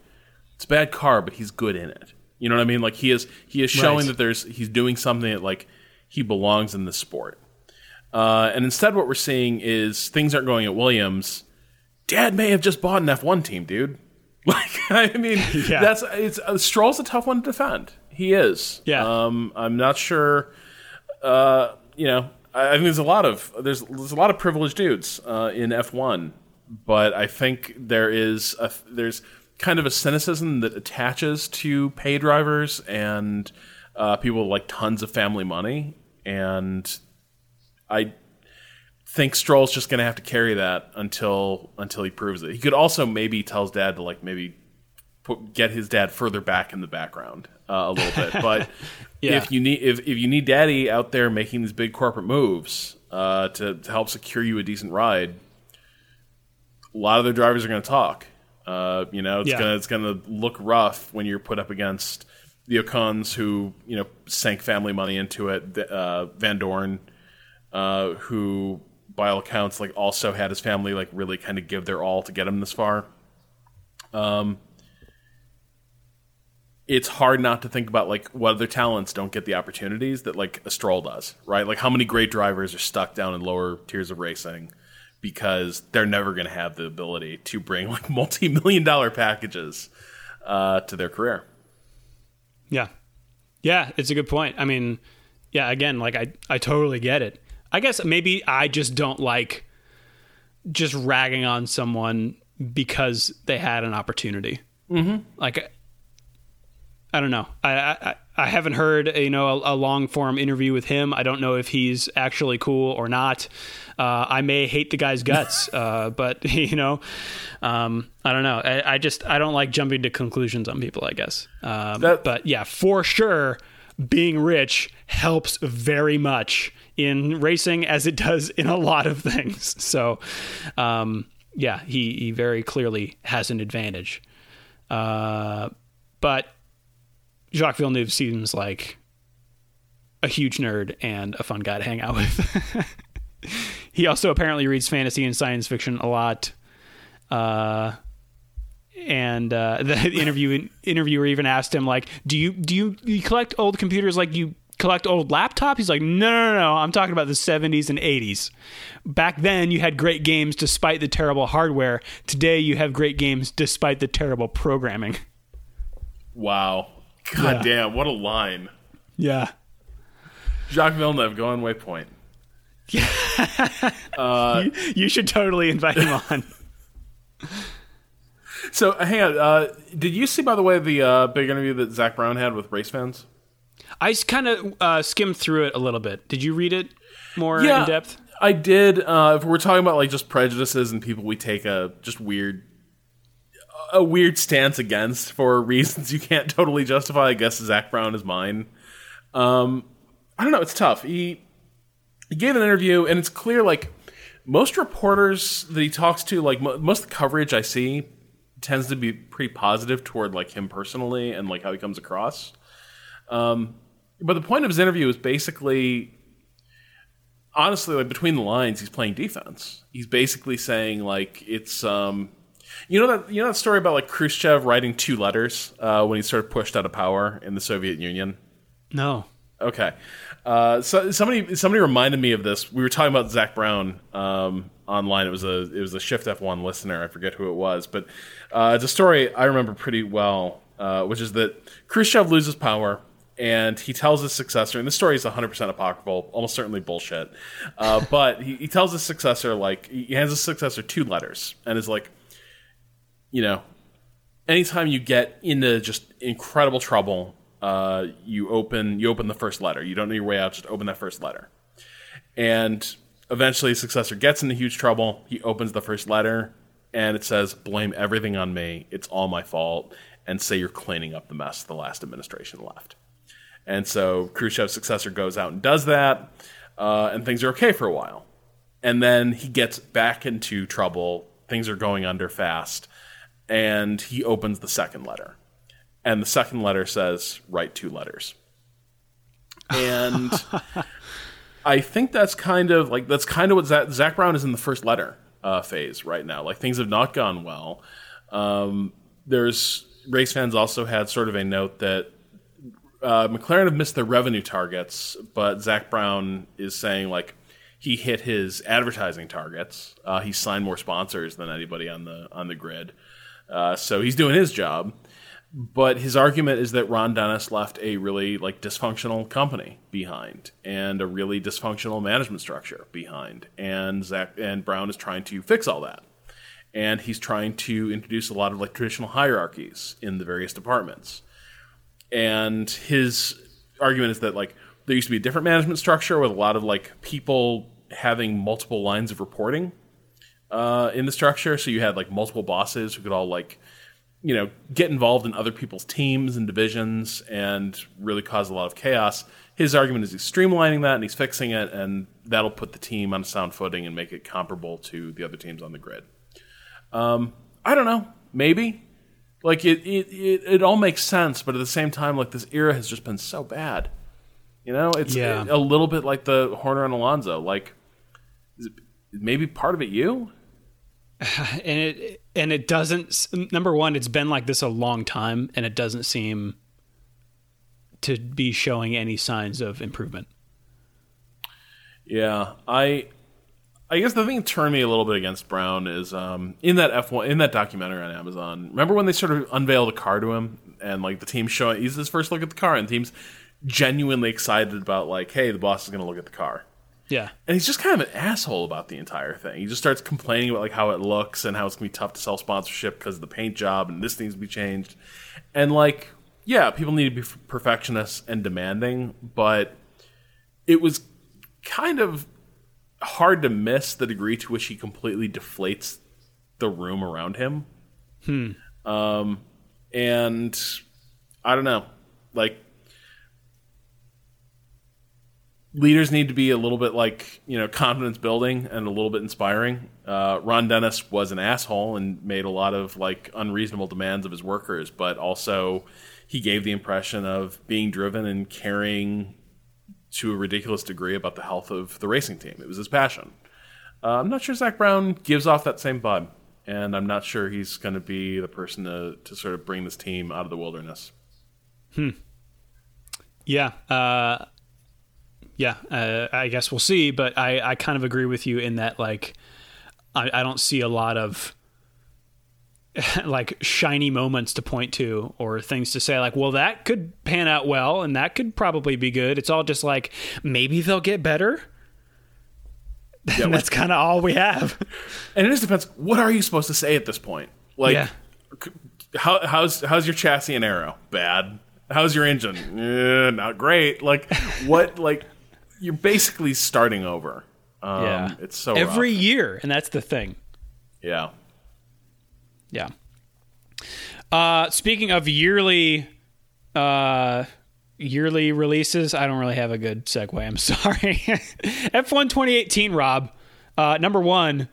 it's a bad car, but he's good in it. You know what I mean? Like he is he is showing Right. that there's he's doing something that like he belongs in the sport. Uh, and instead, what we're seeing is things aren't going at Williams. Dad may have just bought an F1 team, dude. Like, I mean, Yeah. that's it's uh, Stroll's a tough one to defend. He is. Yeah. Um, I'm not sure. Uh, you know, I, think there's a lot of there's there's a lot of privileged dudes uh, in F1, but I think there is a, there's kind of a cynicism that attaches to pay drivers and uh, people with, like tons of family money, and I think Stroll's just going to have to carry that until until he proves it. He could also maybe tell his dad to like maybe put, get his dad further back in the background uh, a little bit. But Yeah. if you need if, if you need daddy out there making these big corporate moves uh, to, to help secure you a decent ride, a lot of the drivers are going to talk. Uh, you know, it's Yeah. gonna it's gonna look rough when you're put up against the Ocons who you know sank family money into it. Uh, Vandoorne, uh, who by all accounts like also had his family like really kind of give their all to get him this far. Um, it's hard not to think about like what other talents don't get the opportunities that like a Stroll does, right? Like how many great drivers are stuck down in lower tiers of racing because they're never going to have the ability to bring like multi-million dollar packages uh, to their career. Yeah. Yeah, it's a good point. I mean, yeah, again, like I I totally get it. I guess maybe I just don't like just ragging on someone because they had an opportunity. Mm-hmm. Like I don't know. I, I I haven't heard you know a, a long form interview with him. I don't know if he's actually cool or not. Uh, I may hate the guy's guts, uh, but you know, um, I don't know. I, I, just I don't like jumping to conclusions on people. I guess, um, that, but yeah, for sure, being rich helps very much in racing as it does in a lot of things. So, um, yeah, he he very clearly has an advantage. Uh, but Jacques Villeneuve seems like a huge nerd and a fun guy to hang out with. he also apparently reads fantasy and science fiction a lot. Uh, and uh, the interview interviewer even asked him like, "Do you do you, you collect old computers like you collect old laptops?" He's like, "No, no, no, I'm talking about the 70s and 80s. Back then, you had great games despite the terrible hardware. Today, you have great games despite the terrible programming." Wow. God yeah. damn, what a line. Yeah. Jacques Villeneuve, going waypoint. Yeah. uh, you, you, should totally invite him on. so, hang on. Uh, did you see, by the way, the uh, big interview that Zak Brown had with race fans? I kind of uh, skimmed through it a little bit. Did you read it more yeah, in depth? I did. Uh, if we're talking about like just prejudices and people we take a just weird a weird stance against for reasons you can't totally justify. I guess Zak Brown is mine. Um, I don't know. It's tough. He he gave an interview, and it's clear like most reporters that he talks to, like mo- most of the coverage I see, tends to be pretty positive toward like him personally and like how he comes across. Um, but the point of his interview is basically, honestly, like between the lines, he's playing defense. He's basically saying like it's um, you know that you know that story about like Khrushchev writing two letters uh, when he sort of pushed out of power in the Soviet Union. No. Okay. Uh, so somebody somebody reminded me of this. We were talking about Zak Brown um, online. It was a it was a Shift F one listener. I forget who it was, but uh, it's a story I remember pretty well, uh, which is that Khrushchev loses power and he tells his successor, and this story is 100% apocryphal, almost certainly bullshit. Uh, but he, he, tells his successor, like, he hands his successor two letters and is like, you know, anytime you get into just incredible trouble, uh, you open you open the first letter. You don't know your way out. Just open that first letter, and eventually, his successor gets into huge trouble. He opens the first letter, and it says, "Blame everything on me. It's all my fault." And say you're cleaning up the mess the last administration left. And so Khrushchev's successor goes out and does that, uh, and things are okay for a while. And then he gets back into trouble. Things are going under fast and he opens the second letter. And the second letter says, write two letters. And I think that's kind of like, that's kind of what Zach, Zak Brown is in the first letter uh, phase right now. Like things have not gone well. Um, there's, race fans also had sort of a note that uh, McLaren have missed their revenue targets, but Zak Brown is saying like he hit his advertising targets. Uh, he signed more sponsors than anybody on the on the grid. Uh, so he's doing his job. But his argument is that Ron Dennis left a really like dysfunctional company behind and a really dysfunctional management structure behind. And Zak and Brown is trying to fix all that. And he's trying to introduce a lot of like traditional hierarchies in the various departments. And his argument is that like there used to be a different management structure with a lot of like people having multiple lines of reporting uh, in the structure. So you had like multiple bosses who could all like, you know, get involved in other people's teams and divisions and really cause a lot of chaos. His argument is he's streamlining that and he's fixing it, and that'll put the team on a sound footing and make it comparable to the other teams on the grid. Um, I don't know, maybe. Like it, it, it, it all makes sense, but at the same time, like this era has just been so bad. You know, it's yeah. a little bit like the Horner and Alonso. Like, it, maybe part of it you? and it and it doesn't number one it's been like this a long time and it doesn't seem to be showing any signs of improvement. Yeah i i guess the thing that turned me a little bit against brown is um, in that f1 in that documentary on amazon remember when they sort of unveiled the car to him and like the team showing he's his first look at the car and the team's genuinely excited about like hey the boss is going to look at the car yeah. And he's just kind of an asshole about the entire thing. He just starts complaining about like how it looks and how it's going to be tough to sell sponsorship because of the paint job and this needs to be changed. And like yeah, people need to be perfectionists and demanding, but it was kind of hard to miss the degree to which he completely deflates the room around him. Hmm. Um, and I don't know, like leaders need to be a little bit like you know confidence building and a little bit inspiring. Uh, Ron Dennis was an asshole and made a lot of like unreasonable demands of his workers, but also he gave the impression of being driven and caring to a ridiculous degree about the health of the racing team. It was his passion. Uh, I'm not sure Zak Brown gives off that same vibe, and I'm not sure he's going to be the person to, to sort of bring this team out of the wilderness. Hmm. Yeah. Uh, yeah. Uh, I guess we'll see, but I, I kind of agree with you in that, like, I, I don't see a lot of like shiny moments to point to or things to say like well that could pan out well and that could probably be good. It's all just like maybe they'll get better. Yeah, that's kind of all we have. And it just depends. What are you supposed to say at this point? Like yeah. how, how's how's your chassis and aero? Bad. How's your engine? Eh, not great. Like what like you're basically starting over um, yeah it's so every rough. year and that's the thing yeah yeah. Uh, speaking of yearly, uh, yearly releases, I don't really have a good segue. I'm sorry. F1 2018, Rob. Uh, number one,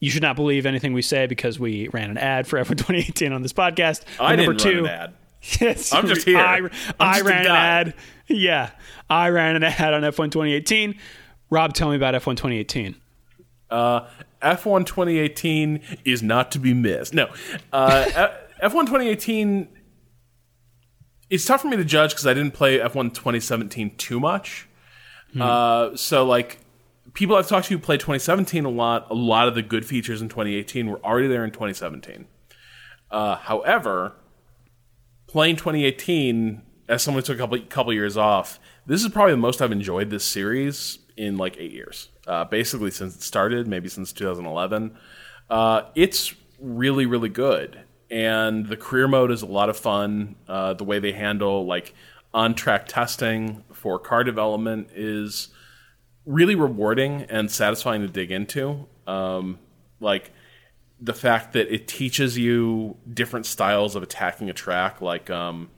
you should not believe anything we say because we ran an ad for F1 2018 on this podcast. I number didn't two, run an ad. Yes, I'm just here. I, I ran an ad. Yeah, I ran an ad on F1 2018. Rob, tell me about F1 2018. Uh, F1 2018 is not to be missed. No, uh, F1 2018. It's tough for me to judge because I didn't play F1 2017 too much. Hmm. Uh, so like people I've talked to who played 2017 a lot, a lot of the good features in 2018 were already there in 2017. Uh, however, playing 2018 as someone who took a couple, couple years off, this is probably the most I've enjoyed this series in like eight years uh, basically since it started, maybe since 2011. Uh, it's really, really good. And the career mode is a lot of fun. Uh, the way they handle like on track testing for car development is really rewarding and satisfying to dig into. Um, like the fact that it teaches you different styles of attacking a track. Like, um,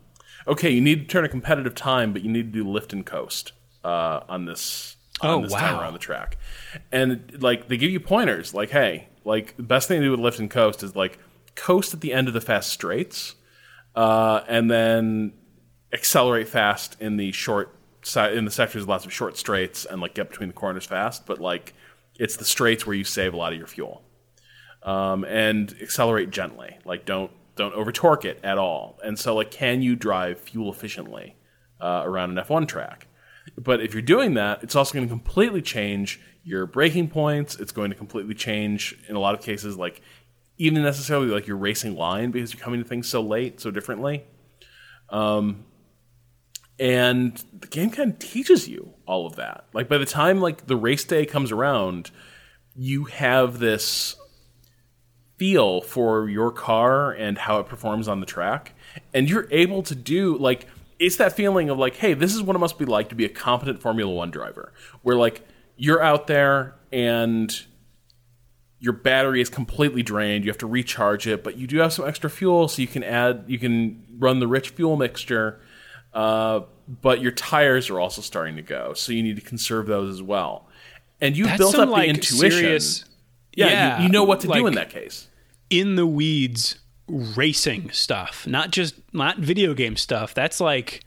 okay, you need to turn a competitive time, but you need to do lift and coast uh, on this oh, this wow. time around the track. And like they give you pointers like, hey, like the best thing to do with lift and coast is like coast at the end of the fast straights, uh, and then accelerate fast in the short side in the sectors with lots of short straights and like get between the corners fast. But like it's the straights where you save a lot of your fuel. Um, and accelerate gently. Like don't don't over torque it at all. And so like can you drive fuel efficiently uh, around an F1 track? But if you're doing that, it's also going to completely change your braking points. It's going to completely change, in a lot of cases, like even necessarily like your racing line because you're coming to things so late, so differently. Um, and the game kind of teaches you all of that. Like by the time like the race day comes around, you have this feel for your car and how it performs on the track, and you're able to do like it's that feeling of like, hey, this is what it must be like to be a competent Formula One driver, where like you're out there and your battery is completely drained. You have to recharge it, but you do have some extra fuel, so you can add, you can run the rich fuel mixture. Uh, but your tires are also starting to go, so you need to conserve those as well. And you've That's built up like, the intuition. Serious, yeah, yeah you, you, know what to like, do in that case. In the weeds racing stuff, not just not video game stuff. That's like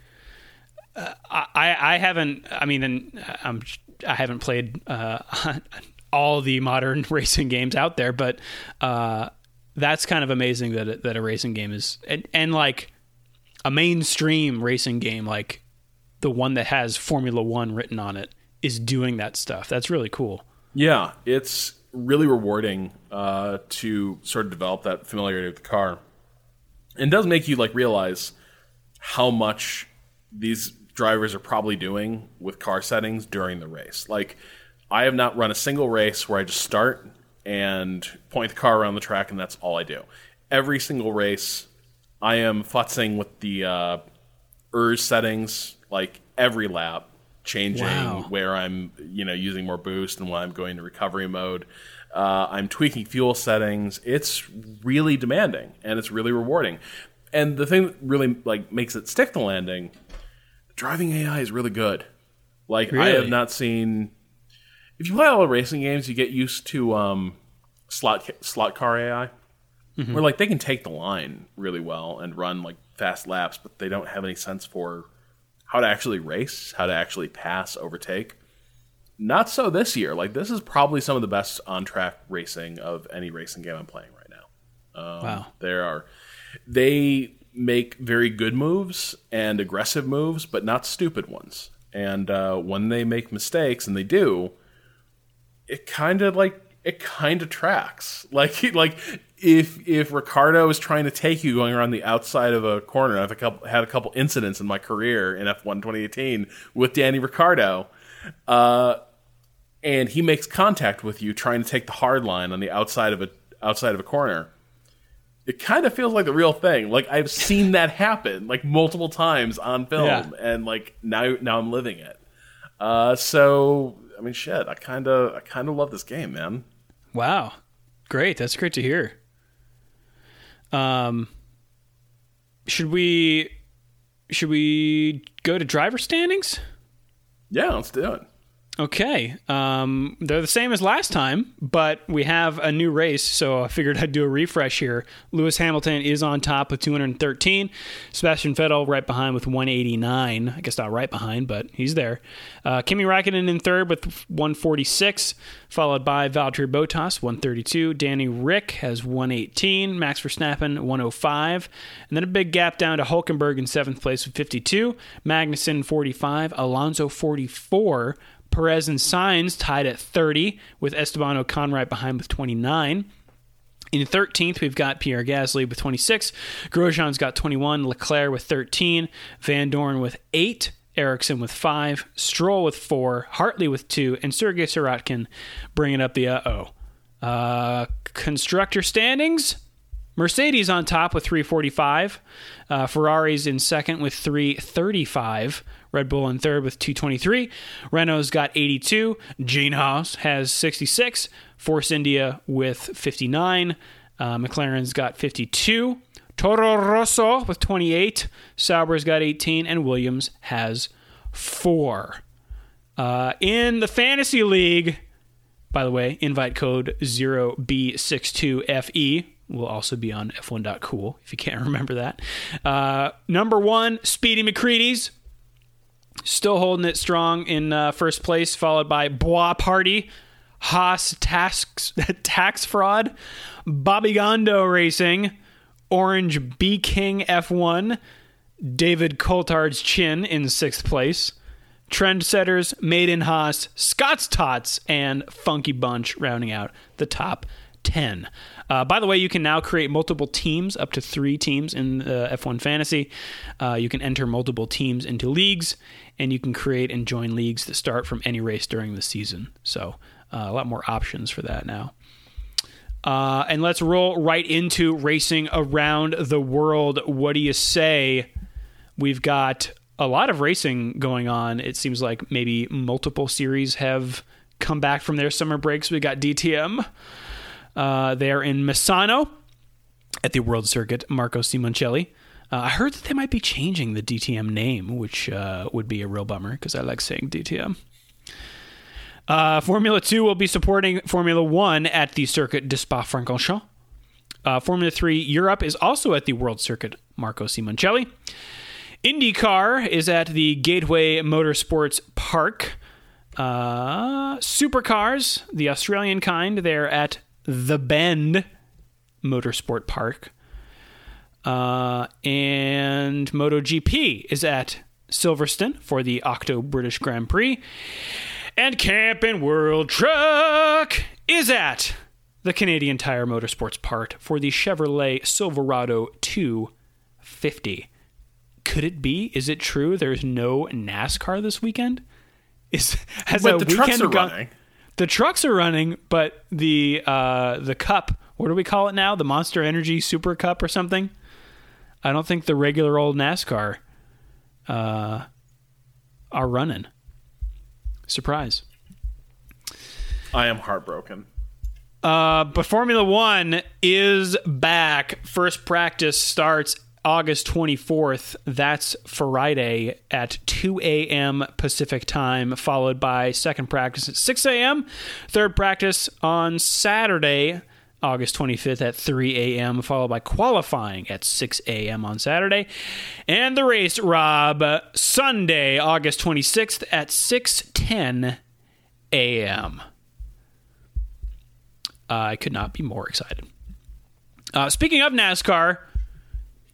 uh, I I haven't. I mean, I'm I haven't played uh, all the modern racing games out there, but uh, that's kind of amazing that it, that a racing game is and, and like a mainstream racing game like the one that has Formula One written on it is doing that stuff. That's really cool. Yeah, it's really rewarding uh, to sort of develop that familiarity with the car. And does make you like realize how much these drivers are probably doing with car settings during the race. Like I have not run a single race where I just start and point the car around the track and that's all I do. Every single race I am futzing with the uh, ERS settings like every lap, changing Wow. where I'm you know using more boost and when I'm going to recovery mode. Uh, I'm tweaking fuel settings. It's really demanding and it's really rewarding. And the thing that really like makes it stick the landing, driving AI is really good. Like I have not seen. If you play all the racing games, you get used to um, slot slot car AI, where like they can take the line really well and run like fast laps, but they don't have any sense for how to actually race, how to actually pass, overtake. Not so this year. Like this is probably some of the best on track racing of any racing game I'm playing right now. Um, Wow. There are they make very good moves and aggressive moves, but not stupid ones. And uh, when they make mistakes, and they do, it kind of like it kind of tracks. Like like if if Ricciardo is trying to take you going around the outside of a corner, I've a couple, had a couple incidents in my career in F1 2018 with Danny Ricciardo. Uh, and he makes contact with you trying to take the hard line on the outside of a outside of a corner it kind of feels like the real thing like i've seen that happen like multiple times on film Yeah. and like now now i'm living it uh so i mean shit i kind of i kind of love this game man Wow. Great. That's great to hear. Um should we should we go to driver standings? yeah let's do it Okay. Um, they're the same as last time, but we have a new race, so I figured I'd do a refresh here. Lewis Hamilton is on top with 213. Sebastian Vettel right behind with 189. I guess not right behind, but he's there. Uh, Kimi Raikkonen in third with 146, followed by Valtteri Bottas 132. Danny Rick has 118. Max Verstappen 105, and then a big gap down to Hulkenberg in seventh place with 52. Magnussen 45. Alonso 44. Perez and Sainz tied at 30, with Esteban Ocon right behind with 29. In 13th, we've got Pierre Gasly with 26. Grosjean's got 21. Leclerc with 13. Vandoorne with 8. Ericsson with 5. Stroll with 4. Hartley with 2. And Sergei Sirotkin bringing up the uh-oh. Uh, constructor standings. Mercedes on top with 345. Uh, Ferrari's in second with 335. Red Bull in third with 223. Renault's got 82. Gene Haas has 66. Force India with 59. Uh, McLaren's got 52. Toro Rosso with 28. Sauber's got 18. And Williams has 4. Uh, in the Fantasy League, by the way, invite code 0B62FE will also be on F1.cool if you can't remember that. Uh, number one, Speedy McCready's. Still holding it strong in uh, first place, followed by Bois Party, Haas Tax, tax Fraud, Bobby Gondo Racing, Orange B King F1, David Coulthard's Chin in sixth place. Trendsetters, Made in Haas, Scott's Tots, and Funky Bunch rounding out the top 10. Uh, by the way, you can now create multiple teams, up to three teams in uh, F1 Fantasy. Uh, you can enter multiple teams into leagues, and you can create and join leagues that start from any race during the season. So, uh, a lot more options for that now. Uh, and let's roll right into racing around the world. What do you say? We've got a lot of racing going on. It seems like maybe multiple series have come back from their summer breaks. We got DTM. Uh, they're in Misano at the World Circuit. Marco Simoncelli. Uh, I heard that they might be changing the DTM name, which uh, would be a real bummer because I like saying DTM. Uh, Formula 2 will be supporting Formula 1 at the Circuit de Spa-Francorchamps. Uh, Formula 3 Europe is also at the World Circuit Marco Simoncelli. IndyCar is at the Gateway Motorsports Park. Uh, Supercars, the Australian kind, they're at the Bend Motorsport Park. Uh, and MotoGP is at Silverstone for the Octo British Grand Prix. And Camping World Truck is at the Canadian Tire Motorsports Park for the Chevrolet Silverado 250. Could it be? Is it true there's no NASCAR this weekend? Is has a the trucks are gone- running the trucks are running, but the uh, the cup, what do we call it now? The Monster Energy Super Cup or something? I don't think the regular old NASCAR uh, are running. Surprise. I am heartbroken. Uh, but Formula One is back. First practice starts August 24th. That's Friday at 2 a.m. Pacific time, followed by second practice at 6 a.m. Third practice on Saturday, August 25th at 3 a.m., followed by qualifying at 6 a.m. on Saturday. And the race, Rob, Sunday, August 26th at 6:10 a.m. I could not be more excited. Uh, speaking of NASCAR,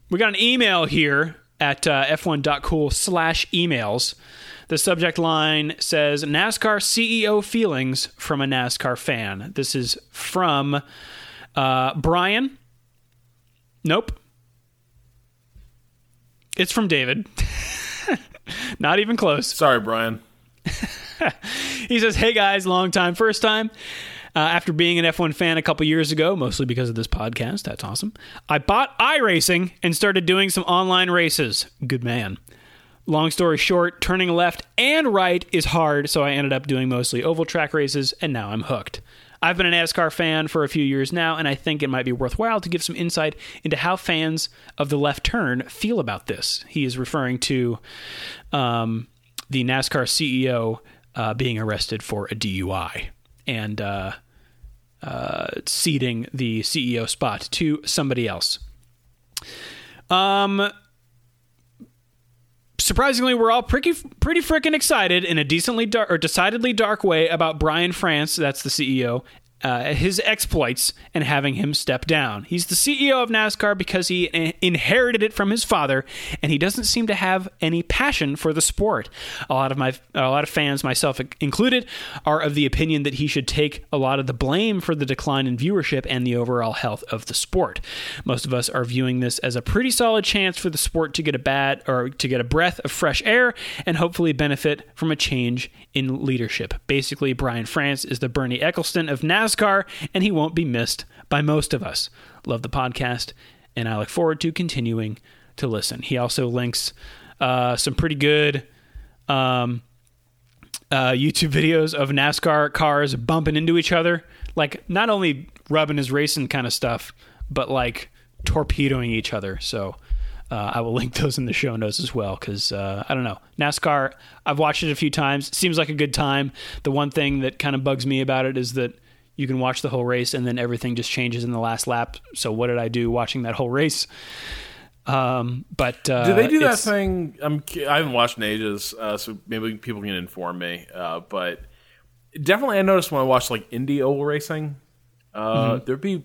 we got an email here at uh, f1.cool slash emails. The subject line says NASCAR CEO feelings from a NASCAR fan. This is from uh, Brian. Nope. It's from David. Not even close. Sorry, Brian. He says, Hey guys, long time, first time. Uh, after being an F1 fan a couple years ago, mostly because of this podcast, that's awesome, I bought iRacing and started doing some online races. Good man. Long story short, turning left and right is hard, so I ended up doing mostly oval track races, and now I'm hooked. I've been a NASCAR fan for a few years now, and I think it might be worthwhile to give some insight into how fans of the left turn feel about this. He is referring to um, the NASCAR CEO uh, being arrested for a DUI and uh, uh, ceding the CEO spot to somebody else. Um, surprisingly, we're all pretty pretty freaking excited in a decently dark or decidedly dark way about Brian France, that's the CEO, uh, his exploits and having him step down. He's the CEO of NASCAR because he i- inherited it from his father, and he doesn't seem to have any passion for the sport. A lot of my a lot of fans, myself included, are of the opinion that he should take a lot of the blame for the decline in viewership and the overall health of the sport. Most of us are viewing this as a pretty solid chance for the sport to get a bad or to get a breath of fresh air and hopefully benefit from a change in leadership. Basically, Brian France is the Bernie Ecclestone of NASCAR, and he won't be missed by most of us. Love the podcast, and I look forward to continuing to listen. He also links uh, some pretty good um, uh, YouTube videos of NASCAR cars bumping into each other, like not only rubbing his racing kind of stuff, but like torpedoing each other. So uh, I will link those in the show notes as well because uh, I don't know NASCAR. I've watched it a few times. Seems like a good time. The one thing that kind of bugs me about it is that you can watch the whole race and then everything just changes in the last lap. So what did I do watching that whole race? Um, but uh, Do they do that thing? I'm, I haven't watched in ages, uh, so maybe people can inform me. Uh, but definitely, I noticed when I watched like Indy oval racing, uh, there'd be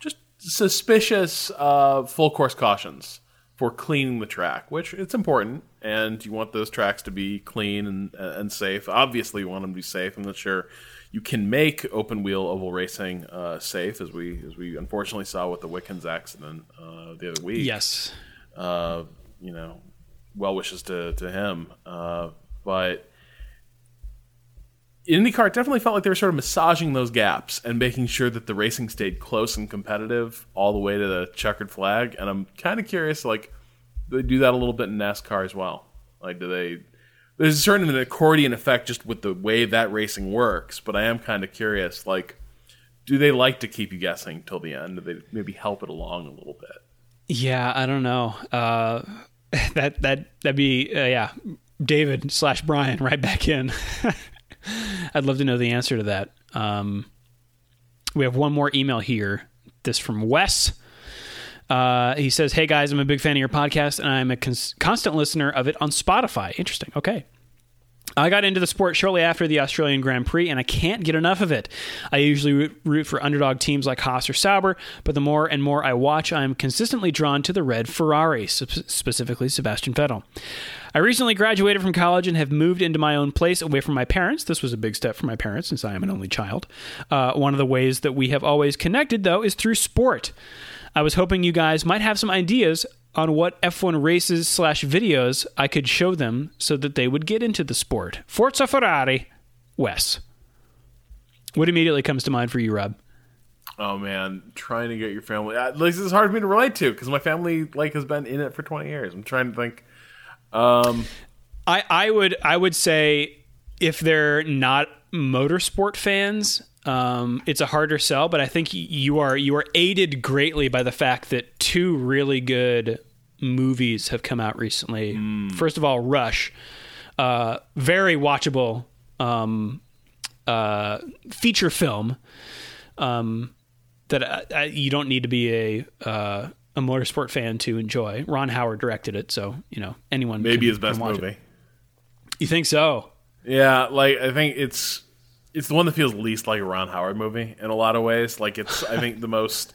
just suspicious uh, full course cautions for cleaning the track, which it's important, and you want those tracks to be clean and and safe. Obviously, you want them to be safe. I'm not sure you can make open wheel oval racing uh, safe, as we as we unfortunately saw with the Wickens accident uh, the other week Yes. uh, you know, well wishes to to him. Uh, but IndyCar definitely felt like they were sort of massaging those gaps and making sure that the racing stayed close and competitive all the way to the checkered flag. And I'm kind of curious, like, do they do that a little bit in NASCAR as well? Like, do they? There's certainly an accordion effect just with the way that racing works, but I am kind of curious, like, do they like to keep you guessing till the end? Do they maybe help it along a little bit? Yeah, I don't know. Uh, that that that'd be uh, yeah, David slash Brian right back in. I'd love to know the answer to that. Um, we have one more email here. This from Wes. Uh, he says, "Hey guys, I'm a big fan of your podcast, and I'm a cons- constant listener of it on Spotify. Interesting. Okay, I got into the sport shortly after the Australian Grand Prix, and I can't get enough of it. I usually root- for underdog teams like Haas or Sauber, but the more and more I watch, I'm consistently drawn to the red Ferrari, sp- specifically Sebastian Vettel. I recently graduated from college and have moved into my own place away from my parents. This was a big step for my parents since I am an only child. Uh, one of the ways that we have always connected, though, is through sport. I was hoping you guys might have some ideas on what F1 races slash videos I could show them so that they would get into the sport. Forza Ferrari, Wes. What immediately comes to mind for you, Rob? Oh man, trying to get your family. Uh, this is hard for me to relate to because my family like has been in it for twenty years. I'm trying to think. Um, I, I would I would say if they're not motorsport fans, um, it's a harder sell. But I think you are you are aided greatly by the fact that two really good movies have come out recently. First of all, Rush, uh, very watchable um, uh, feature film um, that uh, uh, you don't need to be a uh, a motorsport fan to enjoy. Ron Howard directed it, so you know anyone. maybe can- his best watch it. movie. You think so? Yeah, like I think it's it's the one that feels least like a Ron Howard movie in a lot of ways. Like it's I think the most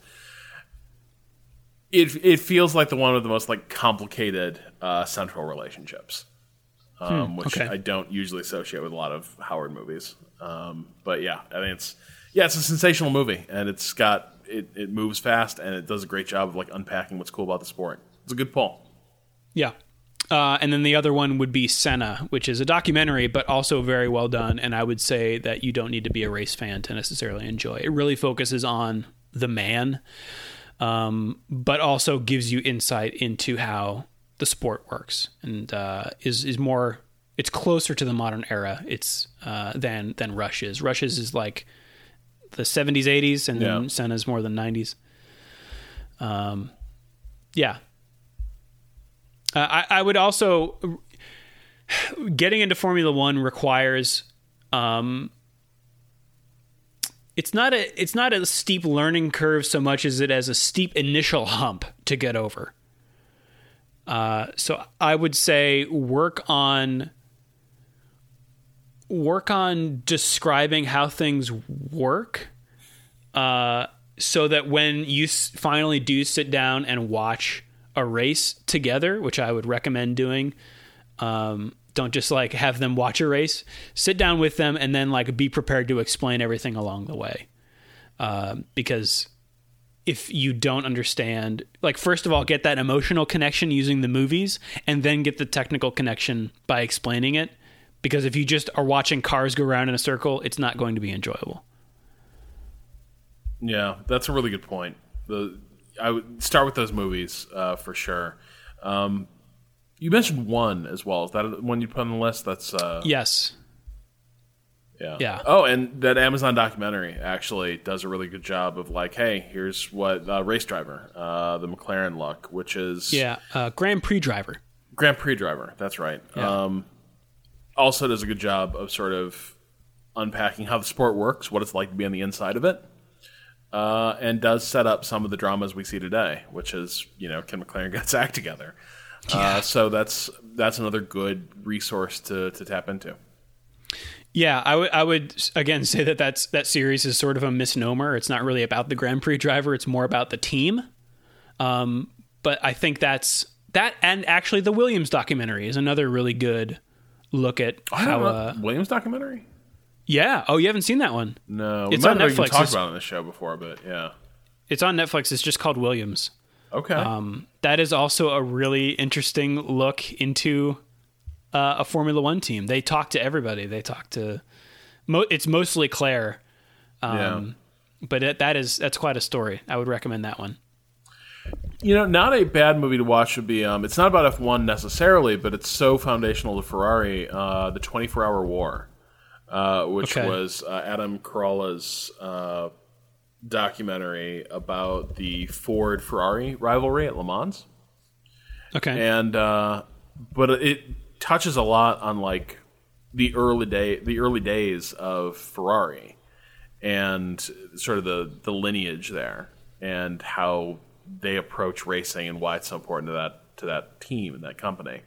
it it feels like the one with the most like complicated uh, central relationships, um, which okay. I don't usually associate with a lot of Howard movies. Um, but yeah, I think it's yeah, it's a sensational movie, and it's got it it moves fast, and it does a great job of like unpacking what's cool about the sport. It's a good pull. Yeah. Uh, and then the other one would be Senna, which is a documentary, but also very well done. And I would say that you don't need to be a race fan to necessarily enjoy. It really focuses on the man, um, but also gives you insight into how the sport works, and uh, is is more. It's closer to the modern era. It's uh, than than Rush is. Rush is, like the 70s, 80s, and then Senna's more than 90s. Um, yeah, I, I would also getting into Formula One requires um, it's not a it's not a steep learning curve so much as it as a steep initial hump to get over. Uh, so I would say work on work on describing how things work uh, so that when you finally do sit down and watch a race together, which I would recommend doing, um, don't just like have them watch a race. Sit down with them and then like be prepared to explain everything along the way. Um, because if you don't understand, like first of all, get that emotional connection using the movies, and then get the technical connection by explaining it. Because if you just are watching cars go around in a circle, it's not going to be enjoyable. Yeah, that's a really good point. The I would start with those movies uh, for sure. Um, you mentioned one as well. Is that one you put on the list? That's uh, Yes. yeah. Yeah. Oh, and that Amazon documentary actually does a really good job of like, hey, here's what uh, race driver, uh, the McLaren luck, which is Yeah. Uh, Grand Prix driver. Grand Prix driver. That's right. Yeah. Um, also does a good job of sort of unpacking how the sport works, what it's like to be on the inside of it, uh, and does set up some of the dramas we see today, which is you know Ken McLaren gets his act together. Uh, so that's that's another good resource to to tap into. Yeah, I would I would again say that that's that series is sort of a misnomer. It's not really about the Grand Prix driver; it's more about the team. Um, but I think that's that, and actually, the Williams documentary is another really good look at how. Uh, Williams documentary? Yeah. Oh, you haven't seen that one? No, we It's might on Netflix. talked about it on the show before, but yeah. It's on Netflix. It's just called Williams. Okay. Um, that is also a really interesting look into uh, a Formula One team. They talk to everybody. They talk to. Mo- it's mostly Claire, um, but it, that is that's quite a story. I would recommend that one. You know, not a bad movie to watch would be. Um, it's not about F one necessarily, but it's so foundational to Ferrari. Uh, the Twenty Four Hour War, uh, which Okay. was uh, Adam Carolla's uh, documentary about the Ford Ferrari rivalry at Le Mans, Okay. and uh, but it touches a lot on like the early day, the early days of Ferrari, and sort of the the lineage there, and how they approach racing and why it's so important to that to that team and that company.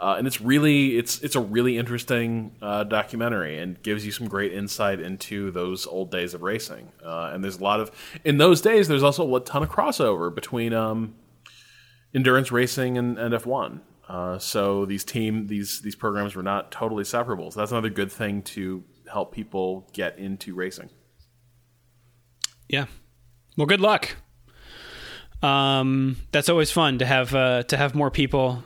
Uh, and it's really it's it's a really interesting uh, documentary and gives you some great insight into those old days of racing. Uh, and there's a lot of in those days there's also a ton of crossover between um, endurance racing and, and F1. Uh, so these team these these programs were not totally separable. So that's another good thing to help people get into racing. yeah. Well, good luck. Um, that's always fun to have uh, to have more people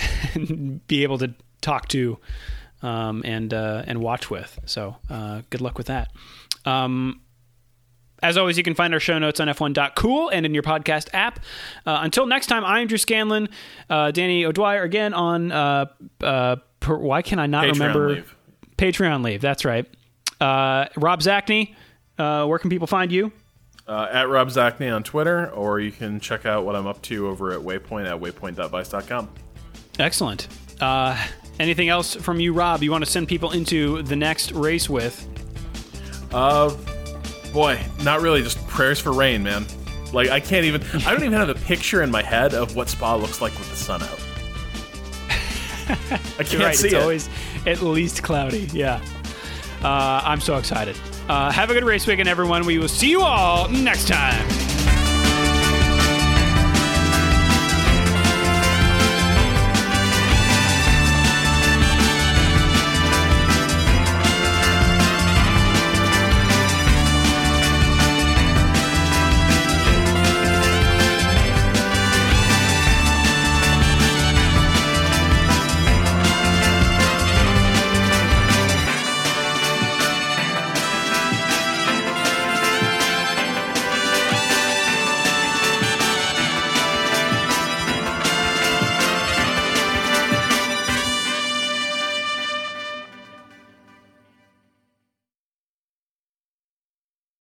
uh, be able to talk to um, and uh, and watch with. So uh, good luck with that. Um, As always, you can find our show notes on f1.cool and in your podcast app. Uh, until next time, I'm Drew Scanlon, uh, Danny O'Dwyer again on. Uh, uh, per, why can I not Patreon remember leave. Patreon leave? That's right. Uh, Rob Zacny, uh, where can people find you? Uh, at Rob Zacny on Twitter, or you can check out what I'm up to over at Waypoint at waypoint.vice.com. Excellent. Uh, anything else from you, Rob? You want to send people into the next race with? Uh, boy, not really. Just prayers for rain, man. Like I can't even. I don't even have a picture in my head of what Spa looks like with the sun out. I can't right. see It's it. always at least cloudy. Yeah. Uh, I'm so excited. Uh, have a good race weekend, everyone. We will see you all next time.